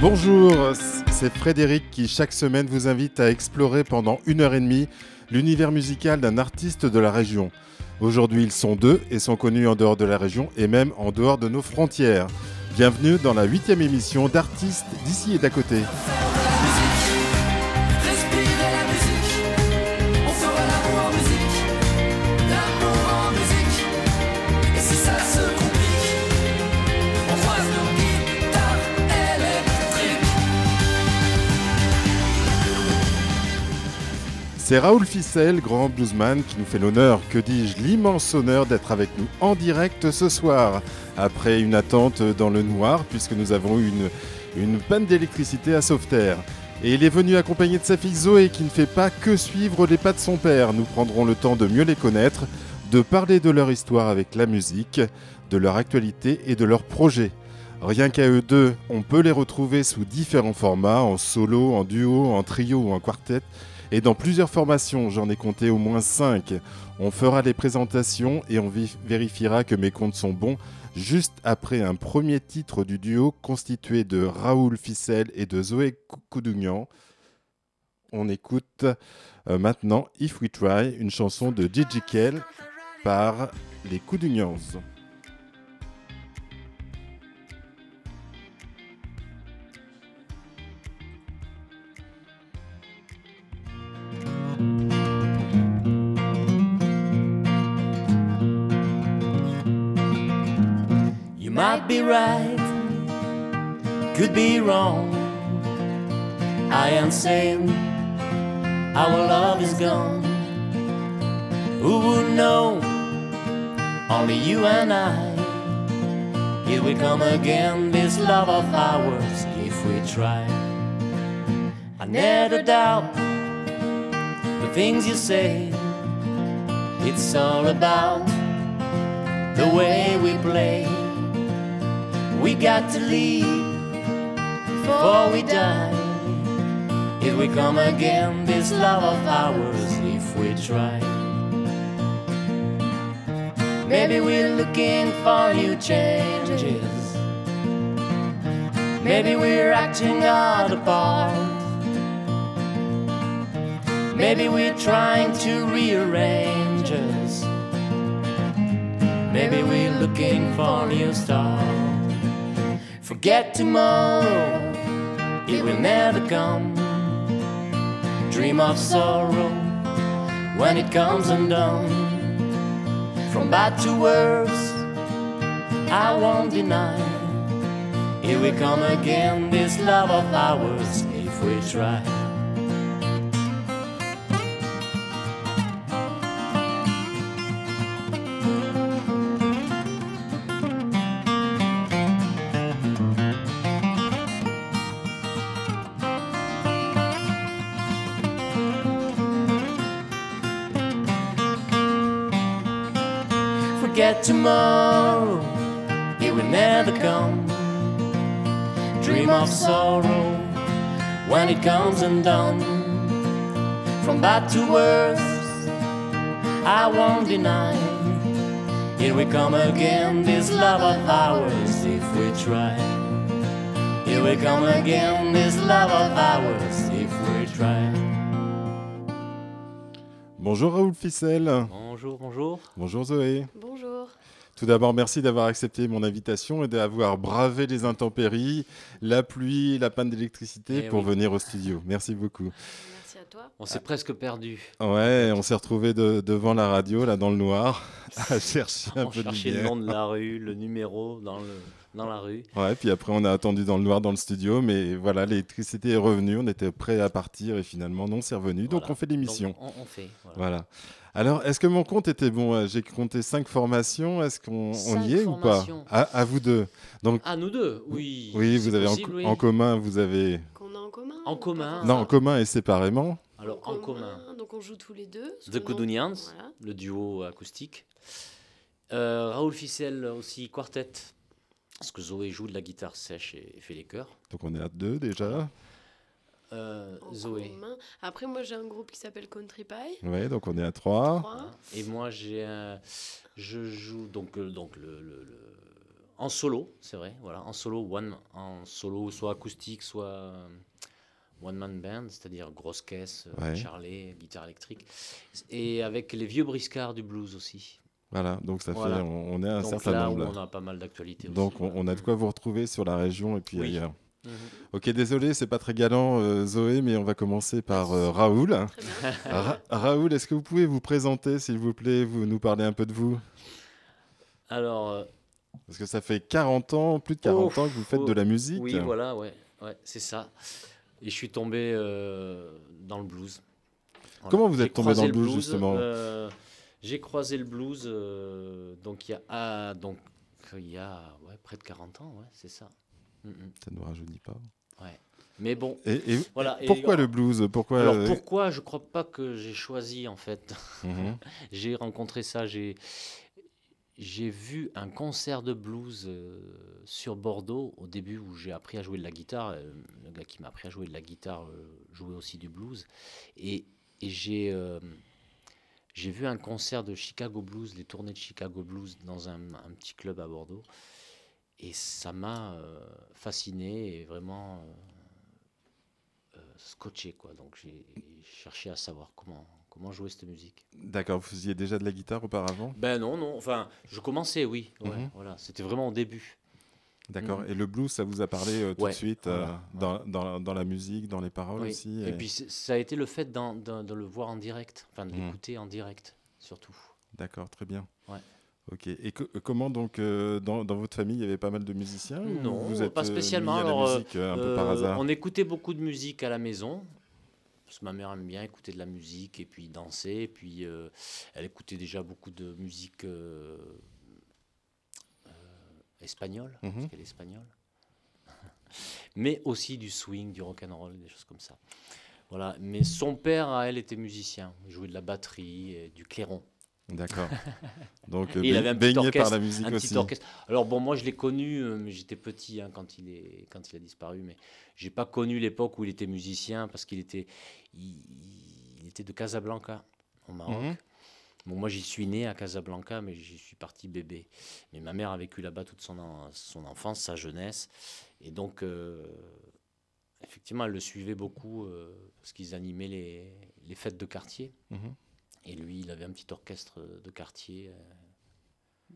Bonjour, c'est Frédéric qui chaque semaine vous invite à explorer pendant une heure et demie l'univers musical d'un artiste de la région. Aujourd'hui, ils sont deux et sont connus en dehors de la région et même en dehors de nos frontières. Bienvenue dans la huitième émission d'artistes d'ici et d'à côté. C'est Raoul Ficelle, grand bluesman, qui nous fait l'honneur, que dis-je, l'immense honneur d'être avec nous en direct ce soir, après une attente dans le noir, puisque nous avons eu une, une panne d'électricité à Sauveterre. Et il est venu accompagné de sa fille Zoé, qui ne fait pas que suivre les pas de son père. Nous prendrons le temps de mieux les connaître, de parler de leur histoire avec la musique, de leur actualité et de leurs projets. Rien qu'à eux deux, on peut les retrouver sous différents formats, en solo, en duo, en trio ou en quartet et dans plusieurs formations, j'en ai compté au moins 5. On fera les présentations et on vérifiera que mes comptes sont bons juste après un premier titre du duo constitué de Raoul Ficelle et de Zoé Koudougnan. On écoute euh, maintenant If We Try, une chanson de Gigi Kell par les Koudugnans. might be right, could be wrong. I am saying our love is gone. Who would know? Only you and I. Here we come again, this love of ours, if we try. I never doubt the things you say. It's all about the way we play. We got to leave before we die. If we come again, this love of ours, if we try. Maybe we're looking for new changes. Maybe we're acting out of part. Maybe we're trying to rearrange us. Maybe we're looking for new stars. Forget tomorrow, it will never come. Dream of sorrow when it comes undone. From bad to worse, I won't deny. Here we come again, this love of ours, if we try. Tomorrow, it will never come. Dream of sorrow when it comes undone. From bad to worse, I won't deny. Here we come again, this love of ours, if we try. Here we come again, this love of ours, if we try. Bonjour Raoul Ficelle. Bonjour, bonjour. Bonjour Zoé. Bonjour. Tout d'abord, merci d'avoir accepté mon invitation et d'avoir bravé les intempéries, la pluie, la panne d'électricité Eh pour oui. venir au studio. Merci beaucoup. Merci à toi. On s'est presque perdu. Ouais, on s'est retrouvé devant la radio, là, dans le noir, à chercher un On peu de cherchait le lumière. nom de la rue, le numéro dans, le, dans la rue. Ouais, puis après, on a attendu dans le noir dans le studio, mais voilà, l'électricité est revenue, on était prêt à partir et finalement, non, c'est revenu. Donc, on fait l'émission. On, on fait. voilà. Voilà. Alors, est-ce que mon compte était bon Euh, J'ai compté cinq formations. Est-ce qu'on on y est ou pas à, à vous deux. Donc, Ah, nous deux, oui. oui, vous avez en, possible, co- oui. en commun, vous avez. Qu'on a en commun En commun. Non, en commun et séparément. Alors, en commun, Donc on joue tous les deux. The Voilà. le duo acoustique. Euh, Raoul Ficelle aussi, quartet. Parce que Zoé joue de la guitare sèche et fait les chœurs. Donc, on est à deux déjà. Euh, Zoé. commun. Après, moi, j'ai un groupe qui s'appelle Country Pie. Ouais, donc on est à trois. Trois. Et moi, j'ai un- je joue donc, euh, donc le, le- le- en solo, c'est vrai, voilà, en solo, one, en solo, soit acoustique, soit euh, one man band, c'est-à-dire grosse caisse, Ouais. charlet, guitare électrique, et avec les vieux briscards du blues aussi. Voilà, donc ça Voilà. fait, on, on est un Donc certain là nombre. où là. on a pas mal d'actualités. Donc aussi, on, voilà. on a de quoi vous retrouver sur la région et puis Oui. ailleurs. Mhm. Ok, désolé, c'est pas très galant, euh, Zoé, mais on va commencer par euh, Raoul. Ra- Raoul, est-ce que vous pouvez vous présenter, s'il vous plaît, vous nous parler un peu de vous? Alors, euh, Parce que ça fait 40 ans, plus de 40 Ouf, ans que vous faites oh, de la musique. oui, voilà, ouais, ouais, c'est ça. Et je suis tombé dans le blues. Voilà. Comment vous êtes tombé dans le blues, justement? J'ai croisé le blues donc il y a ah, donc y a ouais, près de 40 ans, ouais, c'est ça. Mm, mm, Ça ne nous rajeunit pas. ouais. Mais bon, Et, et voilà. et- pourquoi le blues? Pourquoi Alors euh, pourquoi Je crois pas que j'ai choisi en fait? mhm. J'ai rencontré ça, j'ai j'ai vu un concert de blues euh, sur Bordeaux au début où j'ai appris à jouer de la guitare. euh, le gars qui m'a appris à jouer de la guitare euh, jouait aussi du blues. Et, et j'ai j'ai vu un concert de Chicago Blues, les tournées de Chicago Blues dans un, un petit club à Bordeaux. Et ça m'a euh, fasciné et vraiment euh, euh, scotché. Quoi. Donc j'ai cherché à savoir comment, comment jouer cette musique. D'accord, vous faisiez déjà de la guitare auparavant? Ben non, non. Enfin, je commençais, oui. Ouais, Mhm. Voilà, c'était vraiment au début. D'accord. Mhm. Et le blues, ça vous a parlé euh, tout Ouais, de suite euh, voilà, dans, dans, dans la musique, dans les paroles Oui. aussi Et puis ça a été le fait de le voir en direct, enfin de Mhm. l'écouter en direct, surtout. D'accord, très bien. Ouais. Ok. Et que- comment donc euh, dans, dans votre famille il y avait pas mal de musiciens Non, vous êtes pas euh, spécialement. Alors, euh, musique un peu par hasard. On écoutait beaucoup de musique à la maison. Parce que ma mère aime bien écouter de la musique et puis danser. Et puis euh, elle écoutait déjà beaucoup de musique espagnole, Mhm. parce qu'elle est espagnole. Mais aussi du swing, du rock and roll, des choses comme ça. Voilà. Mais son père, à elle, était musicien. Il jouait de la batterie, et du clairon. D'accord. Donc euh, il avait un petit baigné par la musique un aussi. petit orchestre. Alors bon, moi je l'ai connu, euh, mais j'étais petit hein, quand il est quand il a disparu, mais j'ai pas connu l'époque où il était musicien parce qu'il était il, il était de Casablanca au Maroc. Mhm. Bon, moi j'y suis né à Casablanca, mais j'y suis parti bébé. Mais ma mère a vécu là-bas toute son en- son enfance, sa jeunesse, et donc euh, effectivement elle le suivait beaucoup euh, parce qu'ils animaient les, les fêtes de quartier. Mhm. Et lui, il avait un petit orchestre de quartier. euh,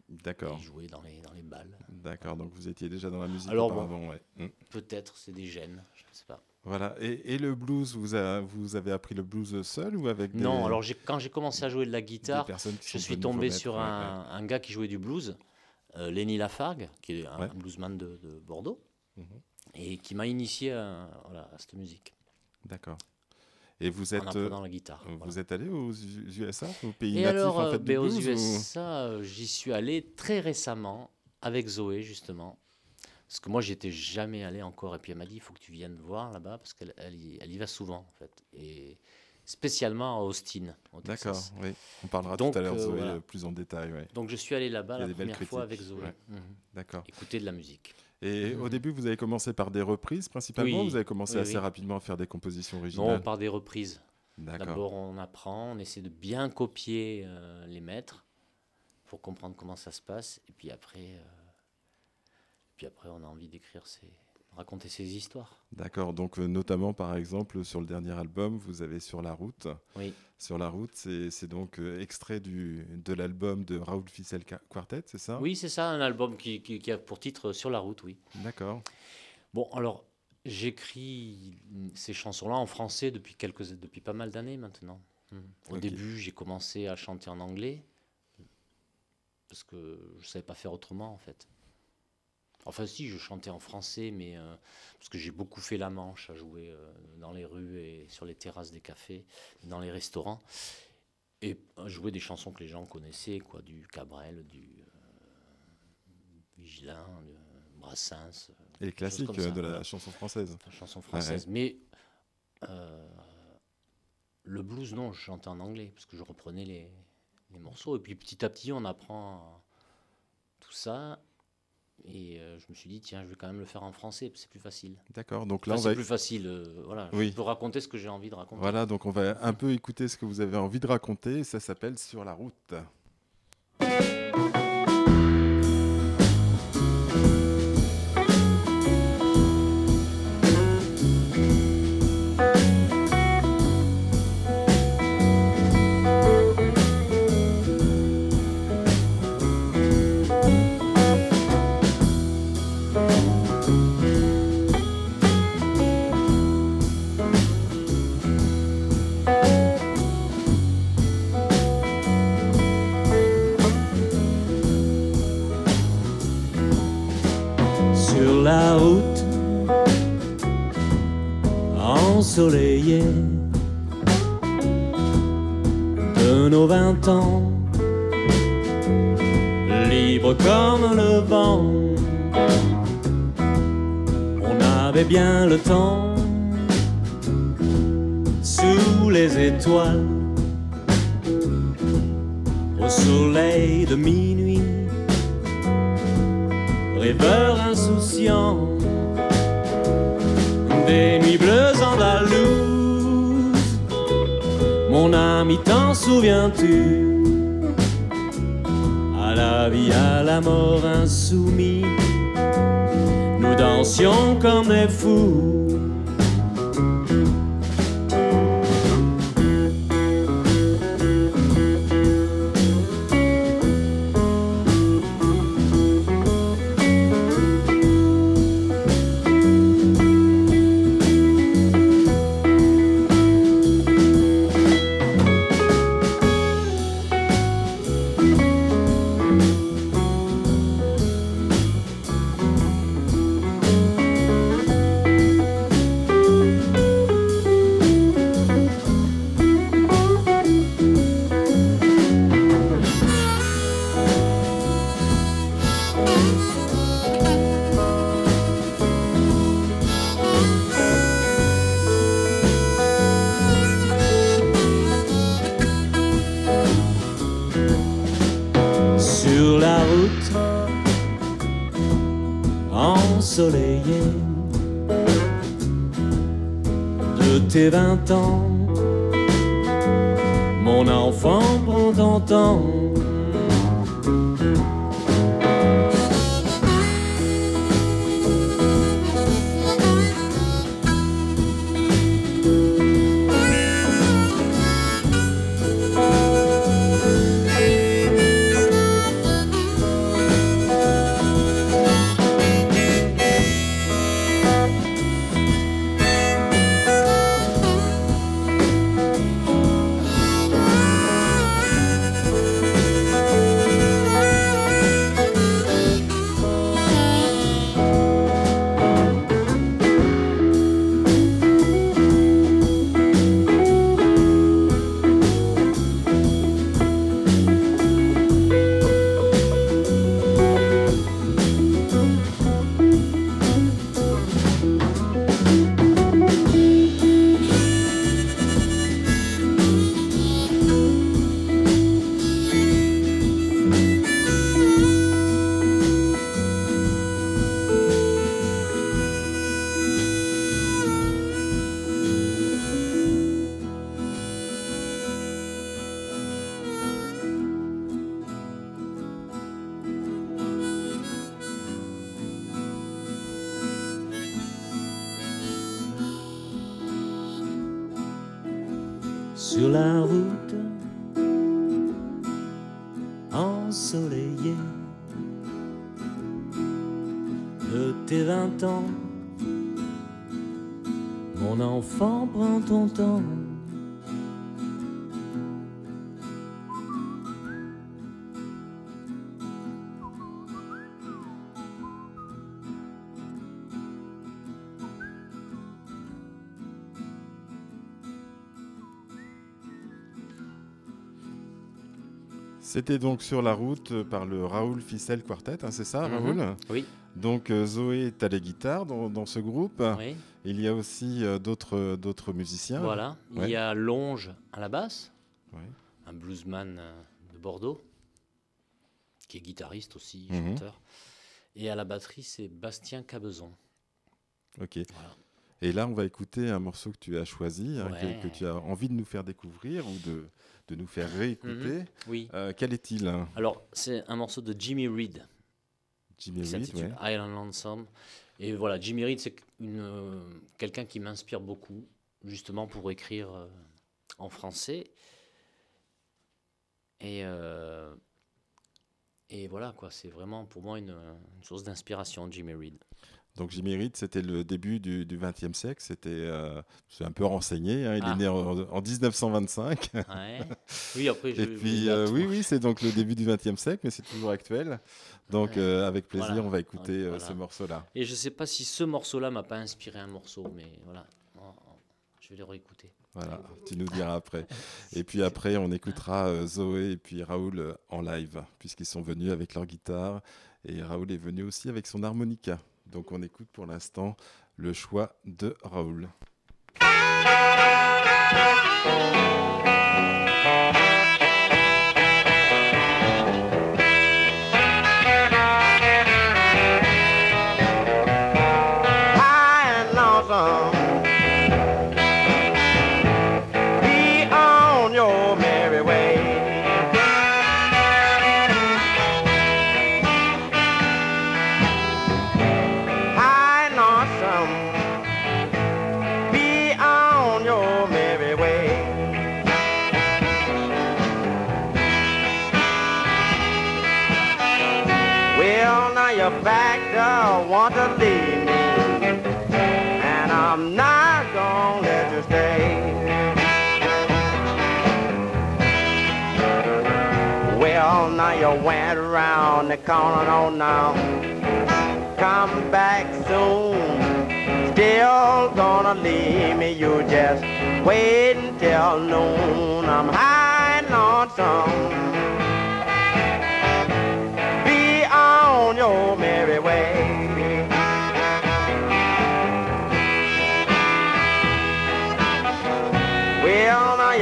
D'accord. il jouait dans les, dans les balles. D'accord. Donc vous étiez déjà dans la musique Alors bon. ouais. Mm. Peut-être, c'est des gènes, je ne sais pas. Voilà. Et, et le blues, vous, a- vous avez appris le blues seul ou avec des, Non, alors quand j'ai commencé à jouer de la guitare, qui je suis tombé sur ouais, un, un gars qui jouait du blues, euh, Lenny Lafargue, qui est un Ouais. bluesman de, de Bordeaux, Mhm. et qui m'a initié à, voilà, à cette musique. D'accord. Et vous en êtes, euh, apprenant la guitare. vous voilà. êtes allé aux USA, au pays Et natif alors, en euh, fait, du ben, aux blues ou- USA, euh, j'y suis allé très récemment avec Zoé, justement. Parce que moi, j'étais jamais allé encore. Et puis elle m'a dit, il faut que tu viennes voir là-bas, parce qu'elle elle y, elle y va souvent, en fait. Et spécialement à Austin, au D'accord, oui. On parlera Donc, tout à l'heure, euh, Zoé, voilà. euh, plus en détail. ouais. Donc je suis allé là-bas la première fois avec Zoé. ouais. Mhm. D'accord. Écouter de la musique. Et au début, vous avez commencé par des reprises principalement. Oui, Vous avez commencé oui, assez oui. rapidement à faire des compositions Non, originales. par des reprises. D'accord. D'abord, on apprend, on essaie de bien copier euh, les maîtres pour comprendre comment ça se passe. Et puis après, euh, puis après on a envie d'écrire ses, raconter ses histoires. D'accord. Donc, euh, notamment, par exemple, sur le dernier album, vous avez Sur la route. Oui. Sur la route, c'est donc euh, extrait du, de l'album de Raoul Ficel Quartet, c'est ça? Oui, c'est ça, un album qui, qui- qui a pour titre Sur la route, oui. D'accord. Bon, alors, j'écris ces chansons-là en français depuis, quelques, depuis pas mal d'années maintenant. Mhm. Au début, j'ai commencé à chanter en anglais, parce que je ne savais pas faire autrement, en fait. Enfin, si, je chantais en français, mais euh, parce que j'ai beaucoup fait la manche à jouer euh, dans les rues et sur les terrasses des cafés, dans les restaurants, et à jouer des chansons que les gens connaissaient, quoi, du Cabrel, du euh, Vigilin, de Brassens, euh, Et les classiques euh, ça, de la chanson française. la chanson française. Mais euh, le blues, non, je chantais en anglais parce que je reprenais les, les morceaux. Et puis petit à petit, on apprend tout ça. Et euh, je me suis dit, tiens, je vais quand même le faire en français, c'est plus facile. D'accord. Donc là, Enfin, on c'est va. plus facile, euh, voilà. Oui. Je peux raconter ce que j'ai envie de raconter. Voilà, donc on va un peu écouter ce que vous avez envie de raconter. Ça s'appelle Sur la route. Mon ami, t'en souviens-tu? À la vie, à la mort insoumis, nous dansions comme des fous. Tes vingt ans. Mon enfant, prends ton temps. Sur la route ensoleillée de tes vingt ans. Mon enfant, prends ton temps. C'était donc sur la route par le Raoul Ficelle Quartet, hein, c'est ça, Mhm. Raoul Oui. Donc euh, Zoé est à la guitare dans, dans ce groupe. Oui. Il y a aussi euh, d'autres d'autres musiciens. Voilà. Il y a Longe à la basse, Ouais. un bluesman euh, de Bordeaux, qui est guitariste aussi, Mhm. chanteur. Et à la batterie, c'est Bastien Cabezon. Ok. Voilà. Et là, on va écouter un morceau que tu as choisi, hein, que- que, tu as envie de nous faire découvrir ou de, de nous faire réécouter. Oui. Euh, quel est-il? Alors, c'est un morceau de Jimmy Reed Jimmy qui Reed, ouais. Island Lonesome. Et voilà, Jimmy Reed, c'est euh, quelqu'un qui m'inspire beaucoup, justement pour écrire euh, en français. Et, et voilà, quoi, c'est vraiment pour moi une, une source d'inspiration, Jimmy Reed. Donc Jimmy c'était le début du XXe siècle. C'était, euh, je un peu renseigné. Hein, il est ah. né en, 1925. Oui, après. Je, Et puis euh, oui, oui, c'est donc le début du XXe siècle, mais c'est toujours actuel. Donc euh, avec plaisir, on va écouter ce morceau-là. Et je ne sais pas si ce morceau-là m'a pas inspiré un morceau, mais voilà, je vais le réécouter. Voilà, tu nous diras après. Et puis après, on écoutera Zoé et puis Raoul en live, puisqu'ils sont venus avec leur guitare. Et Raoul est venu aussi avec son harmonica. Donc on écoute pour l'instant le choix de Raoul. I'm not gonna let you stay. Well, now you went around the corner, on now. Come back soon. Still gonna leave me, you just wait until noon. I'm high on some.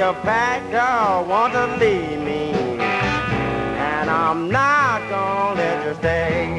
You back door want to leave me, and I'm not gonna let you stay.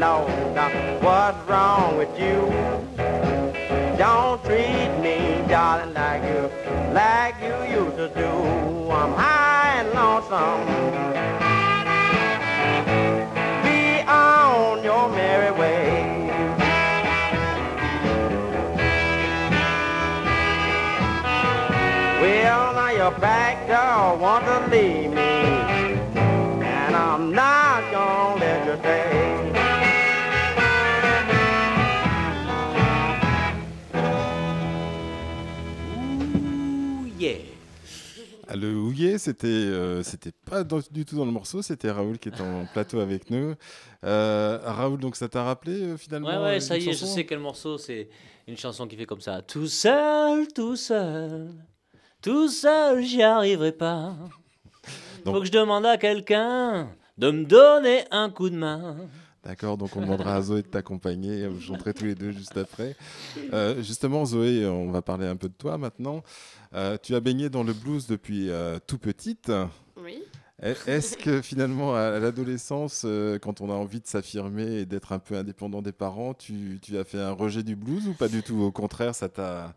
Baby, no, no. What's wrong with you? Don't treat me, darling, like you, like you used to do. I'm high and lonesome. Be on your merry way. Well, now your back door want to leave Le houillet, c'était euh, c'était pas du tout dans le morceau, c'était Raoul qui est en plateau avec nous. Euh, Raoul, donc ça t'a rappelé euh, finalement Ouais, ouais, ça y est, je sais quel morceau. C'est une chanson qui fait comme ça. Tout seul, tout seul, tout seul, j'y arriverai pas. Faut que je demande à quelqu'un de me donner un coup de main. D'accord, donc on demandera à Zoé de t'accompagner, vous chanterez tous les deux juste après. justement, Zoé, on va parler un peu de toi maintenant. Euh, tu as baigné dans le blues depuis euh, tout petite. Oui. Est-ce que finalement, à l'adolescence, euh, quand on a envie de s'affirmer et d'être un peu indépendant des parents, tu, as fait un rejet du blues ou pas du tout? Au contraire, ça t'a,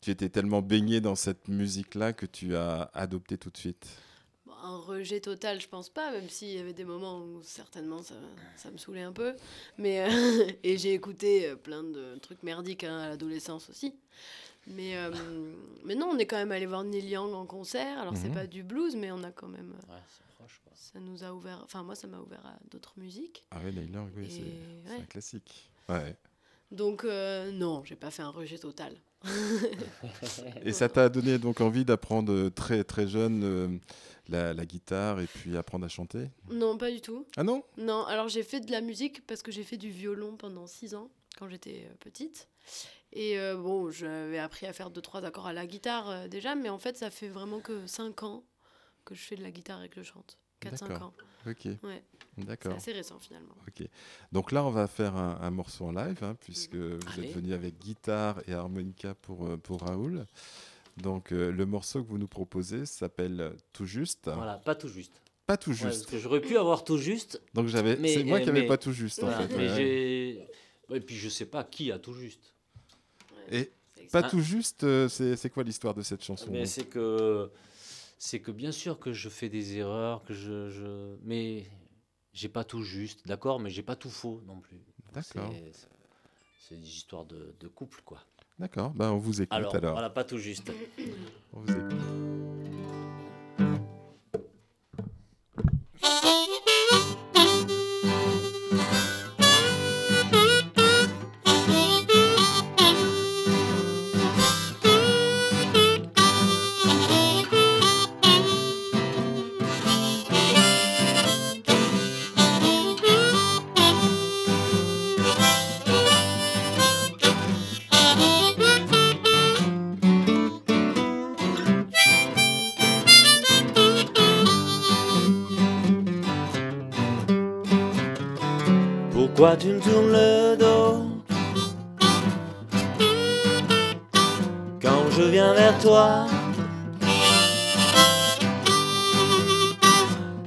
tu étais tellement baigné dans cette musique-là que tu as adopté tout de suite? Un rejet total, je pense pas, même s'il y avait des moments où certainement ça, ça me saoulait un peu. Mais, et j'ai écouté plein de trucs merdiques hein, à l'adolescence aussi. Mais, euh, mais non, on est quand même allé voir Neil Young en concert. Alors, c'est mhm. pas du blues, mais on a quand même. Euh, ouais, c'est proche, quoi. Ça nous a ouvert. Enfin, moi, ça m'a ouvert à d'autres musiques. Ah oui, Neil Young, oui, c'est un classique. Ouais. Donc, euh, non, j'ai pas fait un rejet total. et ça t'a donné donc envie d'apprendre très très jeune la, la, guitare et puis apprendre à chanter Non, pas du tout. Ah non Non, alors j'ai fait de la musique parce que j'ai fait du violon pendant six ans quand j'étais petite. Et euh, bon, j'avais appris à faire deux, trois accords à la guitare euh, déjà, mais en fait, ça fait vraiment que cinq ans que je fais de la guitare et que je chante. 4-5 D'accord. ans. Ok. Ouais. C'est D'accord. assez récent finalement. Ok. Donc là, on va faire un, un morceau en live, hein, puisque vous Allez. êtes venu avec guitare et harmonica pour, euh, pour Raoul. Donc euh, le morceau que vous nous proposez s'appelle Tout juste. Voilà, pas tout juste. Pas tout Ouais, parce juste. que j'aurais pu avoir tout juste. Donc j'avais, Mais, c'est moi euh, qui avais mais- pas tout juste Voilà, en fait. mais ouais. j'ai. Et puis je sais pas qui a tout juste. Et pas tout juste, euh, c'est, quoi l'histoire de cette chanson Mais c'est que c'est que bien sûr que je fais des erreurs, que je, je... mais j'ai pas tout juste, d'accord, mais j'ai pas tout faux non plus. D'accord. C'est- C'est des histoires de, de couple quoi. D'accord. Ben on vous écoute alors. Alors, voilà, pas tout juste. On vous écoute.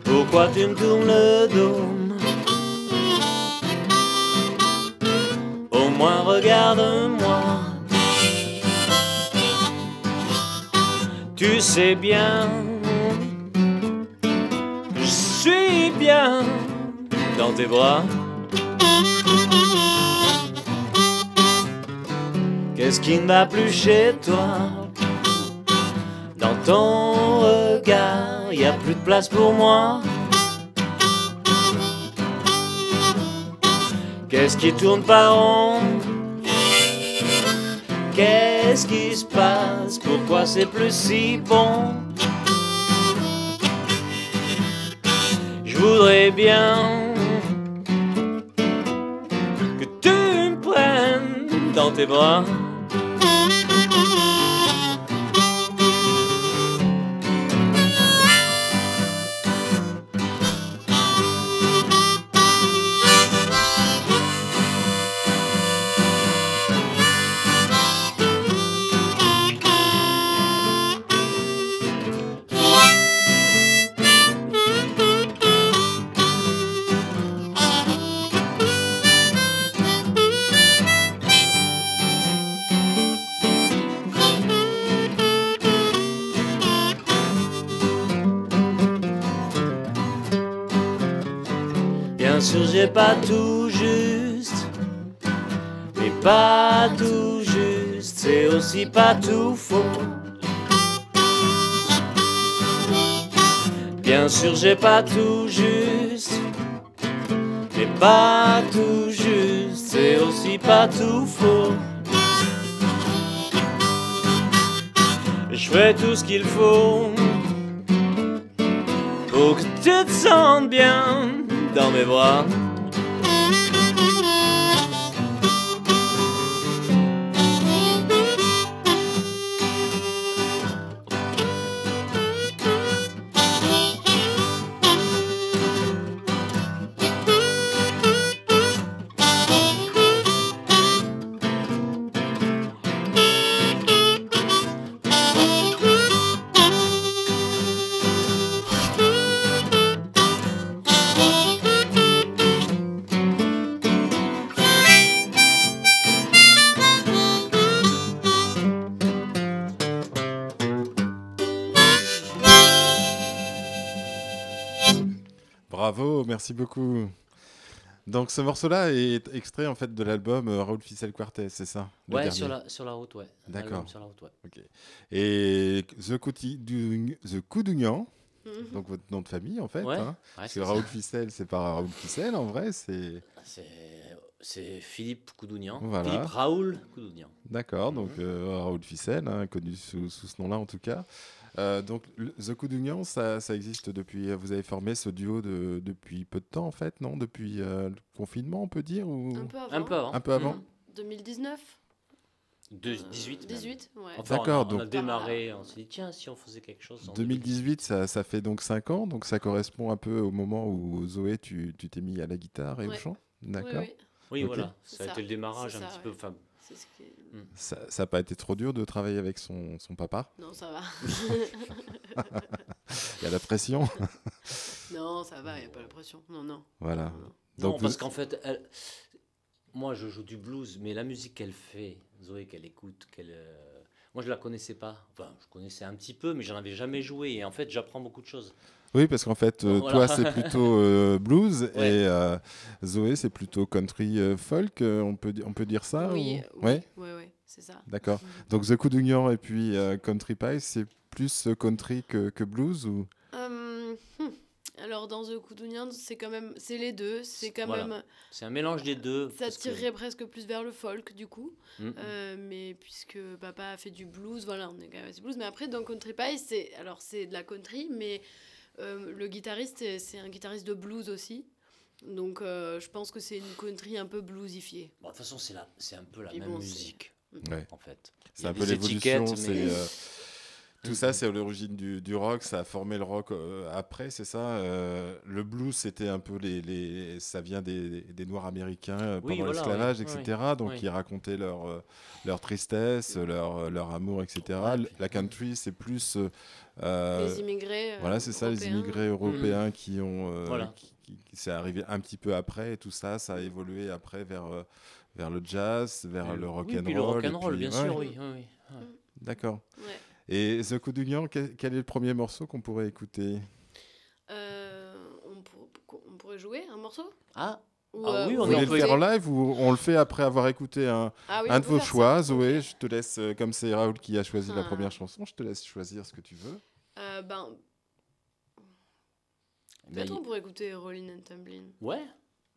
Pourquoi tu me tournes le dos? Au moins regarde-moi. Tu sais bien. Je suis bien dans tes bras. Qu'est-ce qui ne va plus chez toi? Ton regard, y a plus de place pour moi. Qu'est-ce qui tourne pas rond? Qu'est-ce qui se passe? Pourquoi c'est plus si bon? Je voudrais bien que tu me prennes dans tes bras. C'est pas tout faux. Bien sûr, j'ai pas tout juste, mais pas tout juste, c'est aussi pas tout faux. Je fais tout ce qu'il faut pour que tu te sentes bien dans mes bras. Merci beaucoup. Donc ce morceau-là est extrait en fait de l'album euh, Raoul Ficelle Quartet, c'est ça le Ouais, sur la, sur la route, ouais. D'accord. Sur la route, ouais. Ok. Et The, Couti- du- The Mhm. donc votre nom de famille en fait. Ouais. hein, Ouais, parce que ça. Raoul Ficelle, c'est pas Raoul Ficelle en vrai, c'est. C'est Philippe Coudounian. Voilà. Philippe Raoul Coudounian. D'accord, Mhm. donc euh, Raoul Ficelle, hein, connu sous, sous ce nom-là en tout cas. Euh, donc le- The Coudougnan, ça, ça existe depuis. Vous avez formé ce duo de, depuis peu de temps en fait, non? Depuis euh, le confinement, on peut dire ou... Un peu avant. Un peu avant. Un peu avant Mhm. 2019 Deux- Euh, 18 même. 18, ouais. Enfin, D'accord, on, a- on a donc- démarré, on s'est dit, tiens, si on faisait quelque chose. en 2018, ça, ça fait donc 5 ans, donc ça correspond un peu au moment où Zoé, tu tu t'es mis à la guitare et au chant D'accord. oui, Oui, Ok. voilà, ça a ça, été le démarrage un ça, petit ouais. peu. enfin, c'est ce qui est- Ça n'a pas été trop dur de travailler avec son, son papa? Non, ça va. Il y a la pression non, ça va, il n'y a pas la pression. Non, non. Voilà. Non, non. non, Donc, parce vous- qu'en fait, elle- moi, je joue du blues, mais la musique qu'elle fait, Zoé, qu'elle écoute, qu'elle. euh, Moi, je la connaissais pas. Enfin, je connaissais un petit peu, mais j'en avais jamais joué. Et en fait, j'apprends beaucoup de choses. Oui, parce qu'en fait, euh, Voilà. toi, c'est plutôt euh, blues Ouais. et euh, Zoé, c'est plutôt country euh, folk, on, peut, on peut dire ça oui, ou- oui, ouais, c'est ça. d'accord. Donc The Coup d'Union et puis euh, Country Pie, c'est plus country que, que blues ou? Hum, hum. Alors, dans The Coup d'Union, c'est quand même. C'est les deux. C'est quand Voilà. même. C'est un mélange des deux. Ça que- tirerait presque plus vers le folk, du coup. Mm. Euh, mais puisque papa a fait du blues, voilà, on est quand même assez blues. Mais après, dans Country Pie, c'est alors c'est de la country, mais le guitariste, c'est- un guitariste de blues aussi. Donc, euh, je pense que c'est une country un peu bluesifiée. Bon, de toute façon, c'est la- c'est un peu la même bon, musique, Ouais. en fait. C'est a un peu l'évolution. Tout ça, c'est à l'origine du, du rock. Ça a formé le rock euh, après, c'est ça. euh, le blues, c'était un peu les, les- ça vient des, des Noirs américains euh, Oui, pendant voilà, l'esclavage, etc. Donc, ils racontaient leur euh, leur tristesse, leur leur amour, etc. Ouais, L- puis- La country, c'est plus les immigrés. euh, voilà, c'est ça, les européens. immigrés européens qui ont, euh, Voilà. qui, qui- qui- c'est arrivé un petit peu après, et tout ça, ça a évolué après vers vers le jazz, vers le rock oui, and puis le roll. et rock'n'roll, puis- bien ouais, sûr, oui. oui, oui. Ouais. D'accord. Ouais. Et The Coup d'Union, quel, quel est le premier morceau qu'on pourrait écouter Euh, on, pour- on pourrait jouer un morceau? Ah, Ou, Ah euh, oui, Vous on voulez en le faire en live ou on le fait après avoir écouté un, Ah oui, un de vos ça. choix Ok. Zoé, je te laisse, euh, comme c'est Raoul qui a choisi la Ah. première chanson, je te laisse choisir ce que tu veux. Euh, ben, peut-être on pourrait écouter Rollin' and Tumblin'. ouais.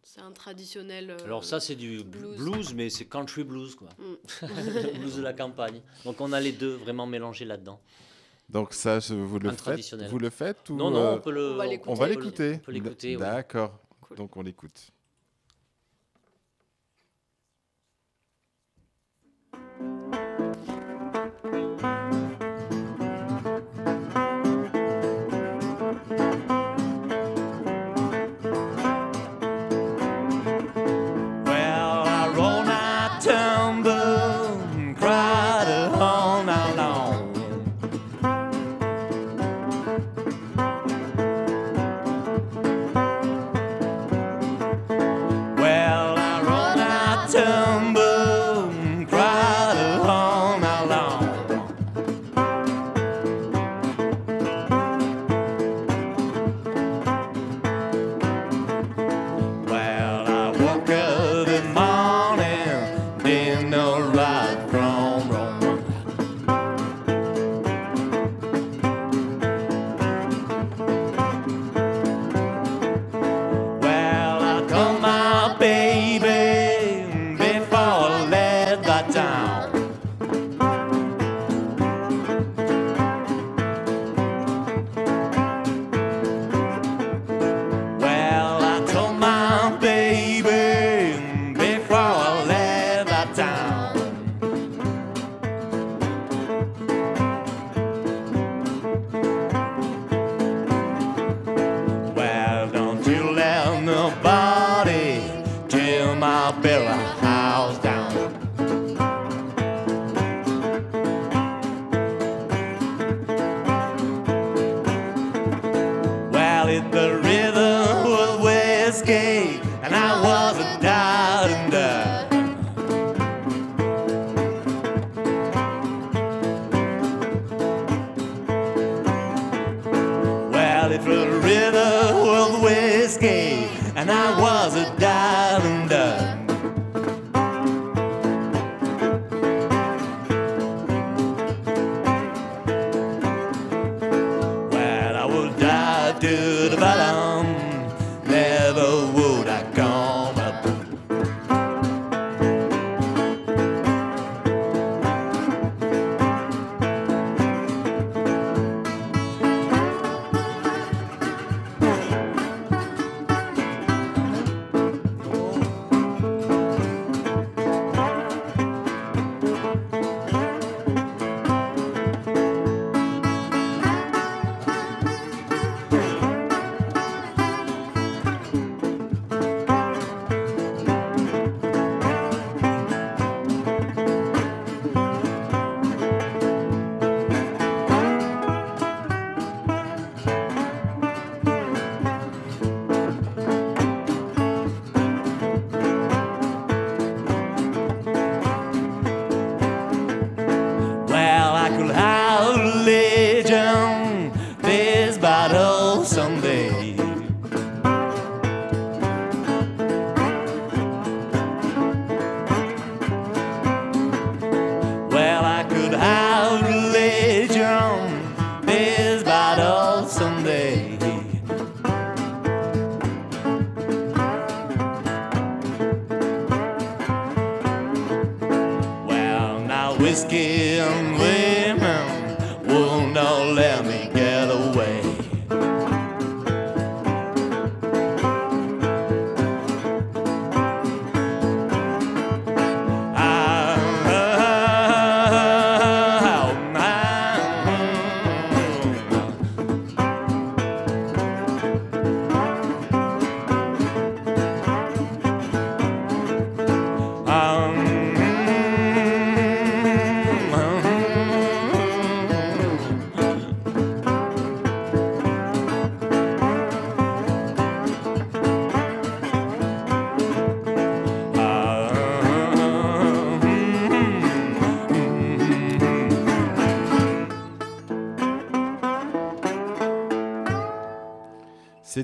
C'est un traditionnel. euh, Alors ça, c'est du blues. blues. mais c'est country blues, quoi. Mm. Le blues de la campagne. Donc on a les deux vraiment mélangés là-dedans. Donc ça, je- vous le Un faites. Vous le faites ou Non, non, euh, on peut le. on va l'écouter. on va peut l'écouter On peut l'écouter, ouais. D'accord. Cool. Donc on l'écoute.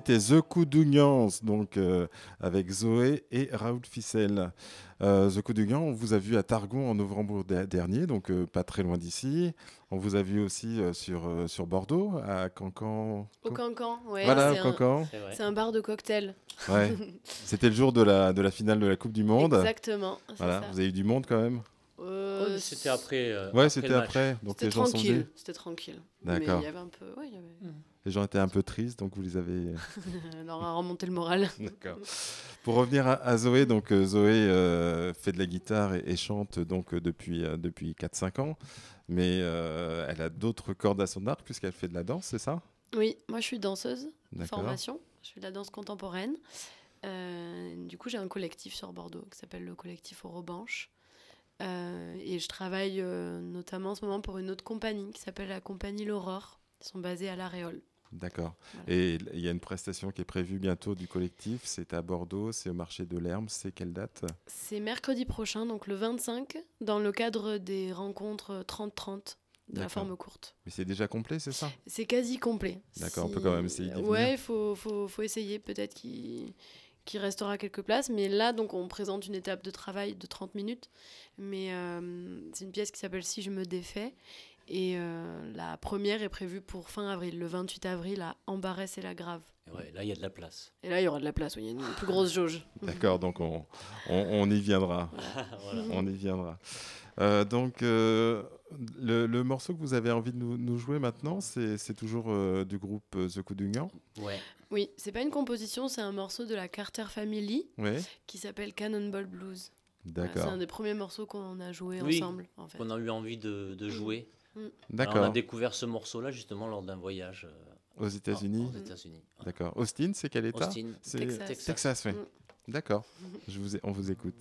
C'était The Coup donc euh, avec Zoé et Raoul Ficel. Euh, The Coup on vous a vu à Targon en novembre de- dernier, donc euh, pas très loin d'ici. On vous a vu aussi euh, sur, euh, sur Bordeaux, à Cancan. Au Cancan, ouais. voilà, c'est un- Cancan. C'est un bar de cocktail. Ouais. C'était le jour de la, de la finale de la Coupe du Monde. Exactement. Voilà, ça. vous avez eu du monde quand même Euh, Oh, c'était après. euh, Ouais, c'était après, donc C'était les gens sont tranquille. venus. C'était tranquille. Mais D'accord. il y avait un peu. Ouais, il y avait. Les gens étaient un peu tristes, donc vous les avez. On leur a remonté le moral. D'accord. Pour revenir à, à Zoé, donc euh, Zoé euh, fait de la guitare et, et chante donc euh, depuis, euh, depuis 4-5 ans, mais euh, elle a d'autres cordes à son arc puisqu'elle fait de la danse, c'est ça? Oui, moi je suis danseuse, D'accord. formation. Je fais de la danse contemporaine. Euh, du coup, j'ai un collectif sur Bordeaux qui s'appelle le collectif Orobanche. Euh, et je travaille euh, notamment en ce moment pour une autre compagnie qui s'appelle la compagnie L'Aurore. Ils sont basés à l'Aréole. D'accord. Voilà. Et il y a une prestation qui est prévue bientôt du collectif, c'est à Bordeaux, c'est au marché de l'Herbe, c'est quelle date? C'est mercredi prochain, donc le 25, dans le cadre des rencontres 30-30 de la forme courte. Mais c'est déjà complet, c'est ça? C'est quasi complet. D'accord, on peut quand même essayer d'y. Ouais, il faut, faut, faut essayer. Peut-être qu'il qu'il restera quelques places. Mais là, donc, on présente une étape de travail de 30 minutes. Mais euh, c'est une pièce qui s'appelle Si je me défais. Et euh, la première est prévue pour fin avril, le 28 avril, à Embarès et la Grave. Et ouais, là, il y a de la place. Et là, il y aura de la place, il y a une plus grosse jauge. D'accord, donc on, on, on y viendra. Voilà. On y viendra. Euh, donc, euh, le, le morceau que vous avez envie de nous, nous jouer maintenant, c'est c'est toujours euh, du groupe The Coup d'Union Ouais. Oui, c'est pas une composition, c'est un morceau de la Carter Family qui s'appelle Cannonball Blues. Voilà, C'est d'accord. un des premiers morceaux qu'on a joué Oui. ensemble, en fait. On a eu envie de, de jouer. Alors, on a D'accord. découvert ce morceau-là justement lors d'un voyage euh, Aux États-Unis aux États-Unis. D'accord. Austin, c'est quel état Austin. C'est Texas. Texas. Texas, oui. Mm. D'accord. Je vous ai- on vous écoute.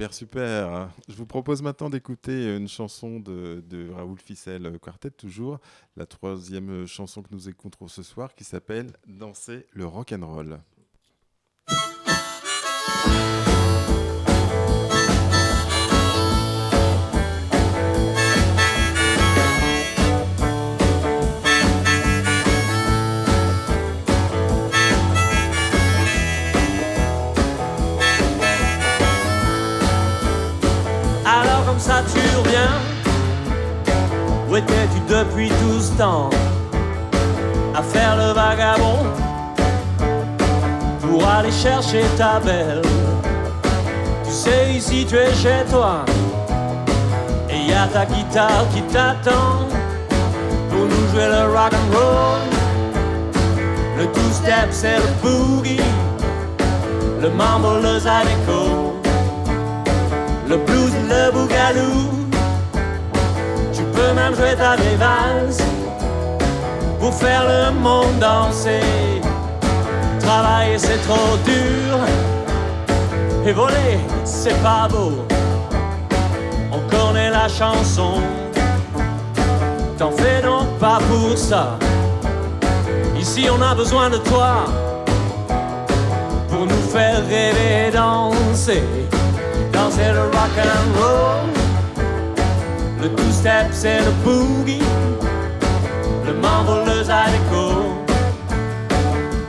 Super, super. Je vous propose maintenant d'écouter une chanson de, de Raoul Ficel Quartet, toujours, la troisième chanson que nous écoutons ce soir, qui s'appelle Danser le rock'n'roll. Alors comme ça tu reviens. Où étais-tu depuis tout ce temps À faire le vagabond Pour aller chercher ta belle? Tu sais ici tu es chez toi Et y a ta guitare qui t'attend Pour nous jouer le rock and roll. Le two-step c'est le boogie Le mambo, le zydeco le blues, le bougalou. Tu peux même jouer ta vieille valse pour faire le monde danser. Travailler c'est trop dur et voler c'est pas beau. On connaît la chanson, t'en fais donc pas pour ça. Ici on a besoin de toi pour nous faire rêver danser danser le rock and roll. Le two-step c'est le boogie, le mambo, le zydeco,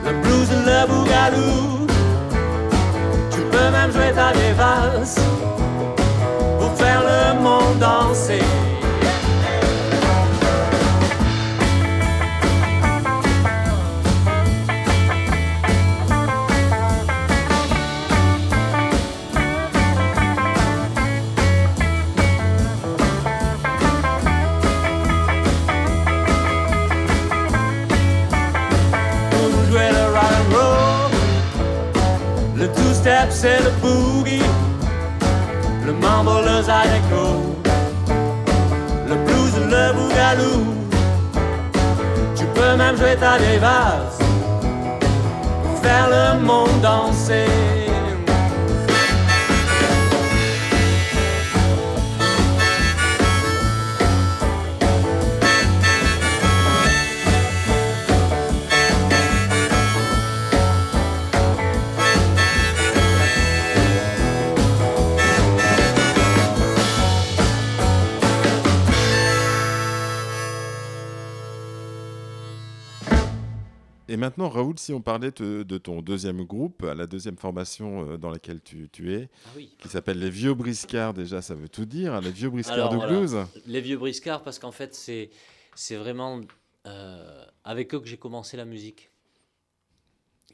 le blues, le boogaloo. Tu peux même jouer ta valse pour faire le monde danser. C'est le boogie, le mambo, le zydeco, le blues, le boogaloo. Tu peux même jouer ta valse pour faire le monde danser. Maintenant, Raoul, si on parlait de, de ton deuxième groupe, la deuxième formation euh, dans laquelle tu, tu es, Ah oui. qui s'appelle Les Vieux Briscards, déjà ça veut tout dire, hein, les Vieux Briscards de blues. Les vieux briscards, parce qu'en fait, c'est, c'est vraiment euh, avec eux que j'ai commencé la musique.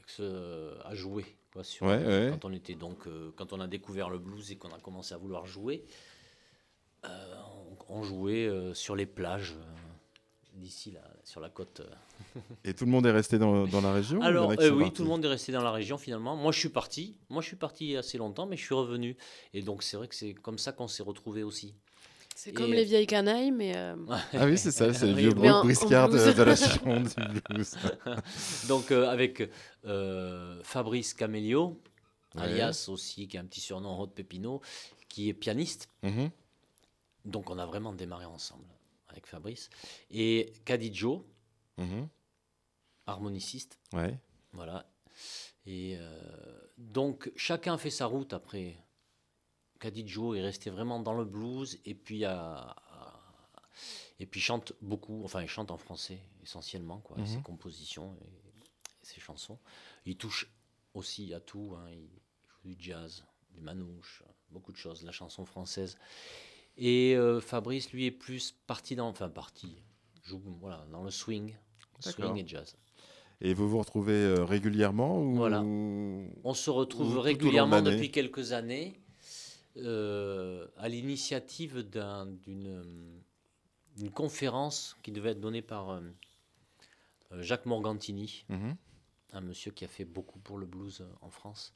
Ce- à jouer. Quoi, sur, Ouais, ouais. Quand on était donc, euh, quand on a découvert le blues et qu'on a commencé à vouloir jouer, euh, on, on jouait sur les plages d'ici là, sur la côte. Et tout le monde est resté dans, dans la région Alors euh, oui, partis tout le monde est resté dans la région finalement. Moi, je suis parti. Moi, je suis parti assez longtemps, mais je suis revenu. Et donc, c'est vrai que c'est comme ça qu'on s'est retrouvés aussi. C'est comme Et- les vieilles canailles, mais euh, Ah oui, c'est ça, c'est le vieux Brooke Briscard de, de la Gironde du blues. Donc euh, avec euh, Fabrice Camélio, Ouais. alias aussi, qui a un petit surnom Rod Pepino, qui est pianiste. Mhm. Donc on a vraiment démarré ensemble avec Fabrice. Et Cadidjo, Mhm. harmoniciste. Ouais. Voilà. Et euh, donc chacun fait sa route après. Cadidjo est resté vraiment dans le blues et puis a- a- et puis chante beaucoup. Enfin, il chante en français essentiellement quoi, Mhm. ses compositions et, et ses chansons. Il touche aussi à tout. hein. Il joue du jazz, du manouche, beaucoup de choses, la chanson française. Et euh, Fabrice, lui, est plus parti dans, enfin parti, joue voilà dans le swing. Swing et jazz. Et vous vous retrouvez euh, régulièrement ou... Voilà. On se retrouve régulièrement depuis quelques années euh, à l'initiative d'un- d'une conférence qui devait être donnée par euh, Jacques Morgantini, Mhm. un monsieur qui a fait beaucoup pour le blues en France,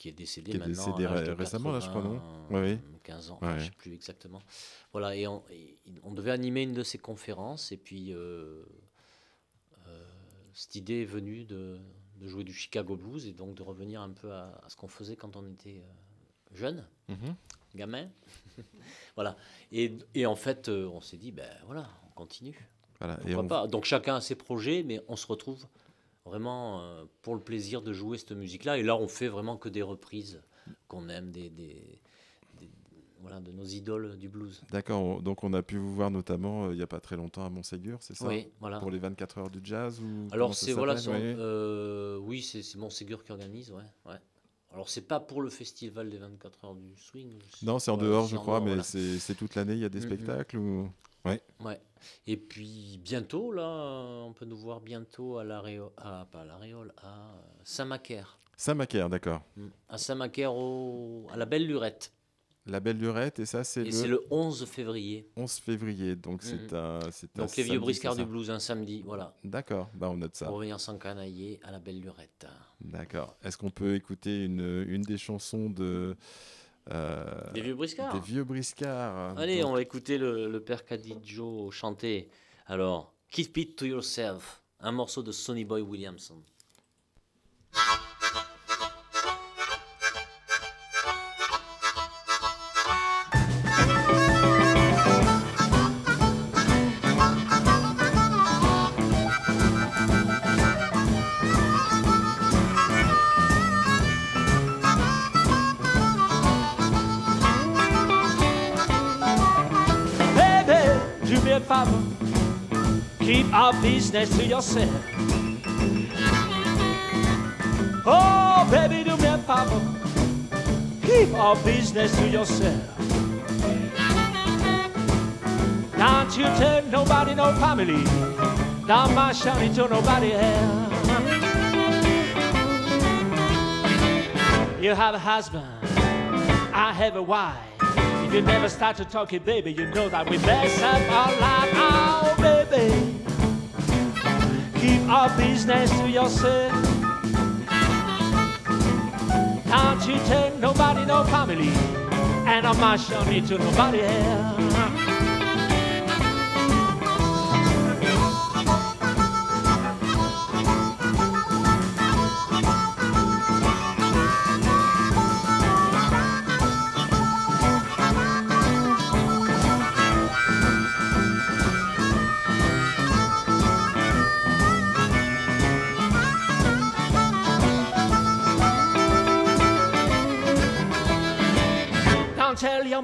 qui est décédé Qui est maintenant. décédé ré- récemment, là, je crois, non 80, Oui, oui. 15 ans, enfin, je ne sais plus exactement. Voilà, et on, et on devait animer une de ces conférences, et puis euh, euh, cette idée est venue de, de jouer du Chicago Blues, et donc de revenir un peu à, à ce qu'on faisait quand on était euh, jeune, Mhm. gamin. voilà, et, et en fait, on s'est dit, ben voilà, on continue. Voilà. Et on- pas? Donc chacun a ses projets, mais on se retrouve vraiment euh, pour le plaisir de jouer cette musique-là. Et là, on fait vraiment que des reprises qu'on aime, des, des- des- voilà, de nos idoles du blues. D'accord, on- donc on a pu vous voir notamment euh, il n'y a pas très longtemps à Montségur, c'est ça Oui, voilà. Pour les 24 heures du jazz ou Alors c'est voilà, son- Oui. euh, oui, c'est Montségur qui organise, ouais, ouais. Alors c'est pas pour le festival des 24 heures du swing. Non, c'est en dehors, je crois, dehors, mais voilà. c'est toute l'année, il y a des Mhm. spectacles ou... Ouais. Et puis bientôt là, on peut nous voir bientôt à l'Aréole, à, pas à l'Aréole, à Saint-Macaire. Saint-Macaire, d'accord. Mm. À Saint-Macaire, au- à la Belle Lurette. La Belle Lurette, et ça c'est le le 11 février. 11 février, donc c'est Mhm. un... c'est un Donc les vieux samedi, briscards c'est du blues, un samedi, voilà. D'accord, bah on note ça. Pour revenir s'encanailler à la Belle Lurette. D'accord. Est-ce qu'on peut écouter une, une des chansons de... euh, Des vieux briscards des vieux briscards Allez, Donc, on va écouter le, le père Cadidjo chanter. Alors, Keep It To Yourself, un morceau de Sonny Boy Williamson. Keep our business to yourself. Oh, baby, do me a favor. Keep our business to yourself. Don't you tell nobody, no family. Don't mind shouting to nobody else. You have a husband. I have a wife. If you never start to talk it, baby, you know that we mess up our life. Oh, baby. Keep our business to yourself. Don't you tell nobody, no family. And I'm not showing it to nobody else.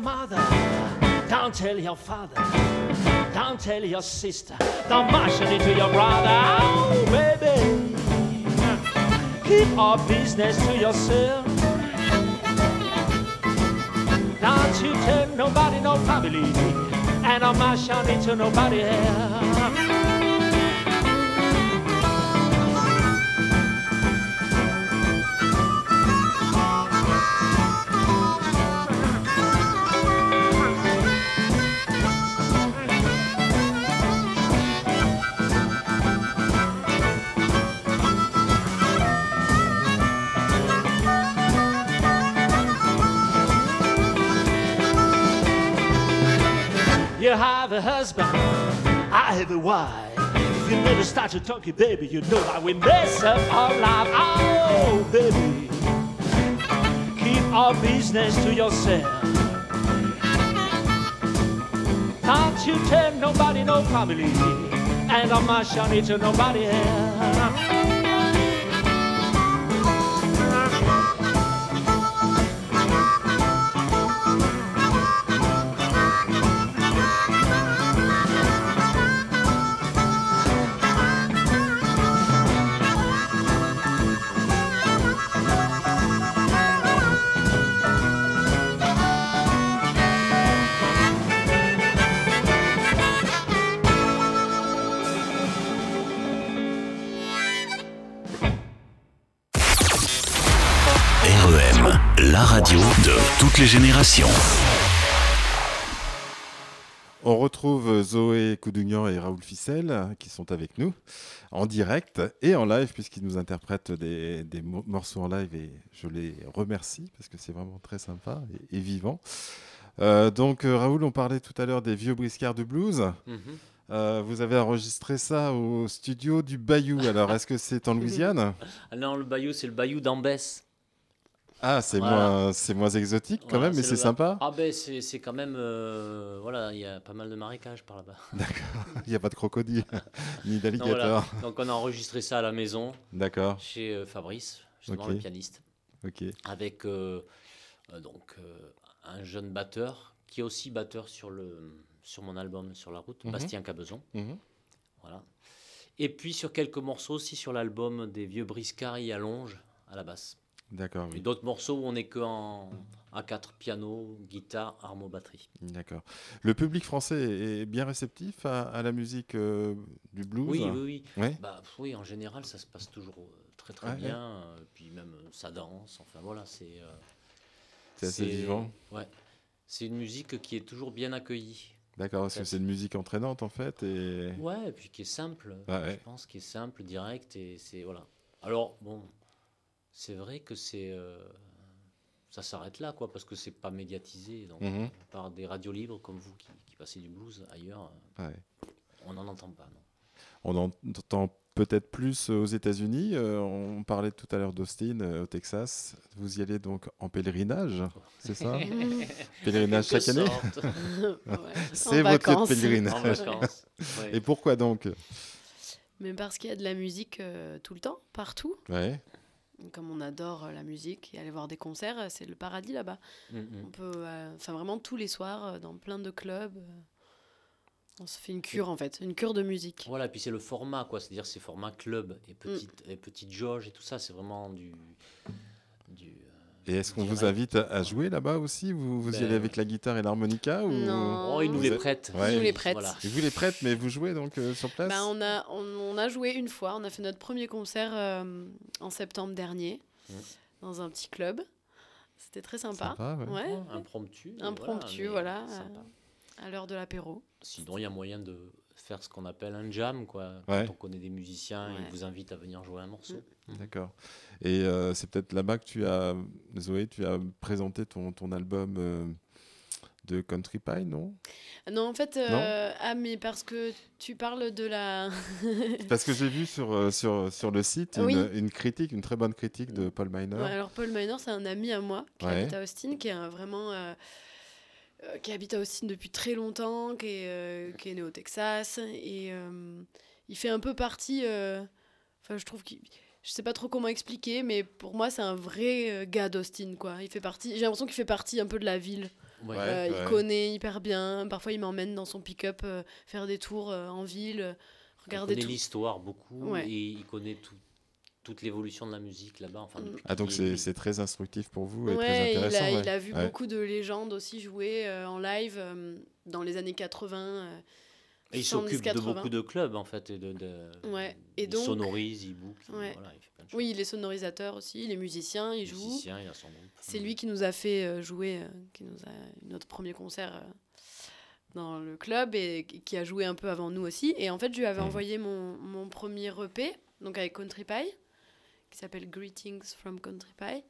Mother, don't tell your father, don't tell your sister, don't mention it to your brother. Oh, baby, keep our business to yourself. Don't you tell nobody, no family, and I'm not it to nobody else. Husband, I have a wife. If you never start to talk, baby, you know I will mess up our life. Oh, baby, keep our business to yourself. Don't you tell nobody no family, and I'm not showing to nobody else. La radio de toutes les générations. On retrouve Zoé Coudugnan et Raoul Ficel qui sont avec nous en direct et en live puisqu'ils nous interprètent des, des mo- morceaux en live et je les remercie parce que c'est vraiment très sympa et, et vivant. Euh, donc euh, Raoul, on parlait tout à l'heure des vieux briscards de blues. Mhm. Euh, vous avez enregistré ça au studio du Bayou. Alors est-ce que c'est en Louisiane? Ah non, le bayou, c'est le bayou d'Ambès. Ah, c'est Voilà. moins, c'est moins exotique quand Voilà, même, mais c'est sympa. Ah ben c'est c'est quand même... euh, voilà, il y a pas mal de marécages par là-bas. Il n'y a pas de crocodile ni d'alligator. voilà. Donc on a enregistré ça à la maison, D'accord. chez euh, Fabrice, justement le pianiste, Ok. avec euh, donc, un jeune batteur, qui est aussi batteur sur, le, sur mon album Sur la route, Mhm. Bastien Cabezon. Mhm. Voilà. Et puis sur quelques morceaux aussi sur l'album des vieux briscards et allonge à la basse. D'accord. Et oui. d'autres morceaux où on n'est que en A4, piano, guitare, armo, batterie. D'accord. Le public français est bien réceptif à, à la musique euh, du blues Oui, oui, oui. Ouais. Bah, oui, en général, ça se passe toujours euh, très très bien. euh, puis même ça danse. Enfin voilà, c'est. euh, C'est assez vivant. Ouais. C'est une musique qui est toujours bien accueillie. D'accord, parce que c'est une musique entraînante en fait. Et... Ouais, et puis qui est simple. Ouais. Je pense qui est simple, direct et c'est voilà. Alors bon, c'est vrai que c'est euh, ça s'arrête là quoi parce que c'est pas médiatisé donc Mhm. par des radios libres comme vous qui, qui passez du blues ailleurs, euh, Ouais. on n'en entend pas. Non. On en entend peut-être plus aux États-Unis. Euh, on parlait tout à l'heure d'Austin, euh, au Texas. Vous y allez donc en pèlerinage, c'est ça? Pèlerinage chaque année? Ouais, C'est votre vacances. en pèlerinage. ouais. Et pourquoi donc? Mais parce qu'il y a de la musique euh, tout le temps, partout. Ouais. Comme on adore euh, la musique et aller voir des concerts, euh, c'est le paradis là-bas. Mm, mm. On peut, euh, enfin vraiment tous les soirs, dans plein de clubs, euh, on se fait une cure en fait, une cure de musique. Voilà, puis c'est le format, quoi. C'est-à-dire c'est format club et petite, et petite jauge et tout ça. C'est vraiment du. du Et est-ce qu'on vous invite à, jouer là-bas aussi Vous, vous y Ben, allez avec la guitare et l'harmonica ou... Non. Oh, ils nous Vous les êtes- prêtent. Ouais. Ils nous les prêtent. Voilà. Et vous les prêtes, mais vous jouez donc euh, sur place Bah, on, a, on, on a joué une fois, on a fait notre premier concert euh, en septembre dernier dans un petit club. C'était très sympa. Sympa, ouais. Ouais, Impromptu. Impromptu, voilà, sympa. à l'heure de l'apéro. Sinon, il y a moyen de faire ce qu'on appelle un jam, quoi. Ouais. Quand on connaît des musiciens, Ouais. ils vous invitent à venir jouer un morceau. D'accord. Et euh, c'est peut-être là-bas que tu as, Zoé, tu as présenté ton, ton album euh, de Country Pie, non? Non, en fait, euh, ah, mais parce que tu parles de la. Parce que j'ai vu sur, euh, sur, sur le site une, Oui. une critique, une très bonne critique de Paul Miner. Ouais, alors, Paul Miner, c'est un ami à moi qui Ouais. habite à Austin, qui est un- vraiment. euh, qui habite à Austin depuis très longtemps, qui est, euh, qui est né au Texas. Et euh, il fait un peu partie. euh, Enfin, je trouve qu'il. Je sais pas trop comment expliquer, mais pour moi, c'est un vrai euh, gars d'Austin, quoi. Il fait partie. J'ai l'impression qu'il fait partie un peu de la ville. Ouais. Ouais. Euh, Il connaît hyper bien. Parfois, il m'emmène dans son pick-up euh, faire des tours euh, en ville, euh, Il regarder connaît l'histoire beaucoup Ouais. et il connaît tout- toute l'évolution de la musique là-bas. Enfin, Mm. Ah, donc c'est est- c'est très instructif pour vous et très Ouais, il intéressant. a, ouais. il a vu Ouais. beaucoup de légendes aussi jouer euh, en live euh, dans les années 80. euh, Et il 70, s'occupe de 80. beaucoup de clubs en fait. Et de, de- Ouais. Et il donc- sonorise, il book, il- Ouais. voilà, il fait plein de choses. Oui, il est sonorisateur aussi, il est musicien, il joue. Musicien, il a son groupe. C'est lui qui nous a fait jouer, euh, qui nous a notre premier concert euh, dans le club et qui a joué un peu avant nous aussi. Et en fait, je lui avais Mhm. envoyé mon, mon premier EP, donc avec Country Pie, qui s'appelle Greetings from Country Pie.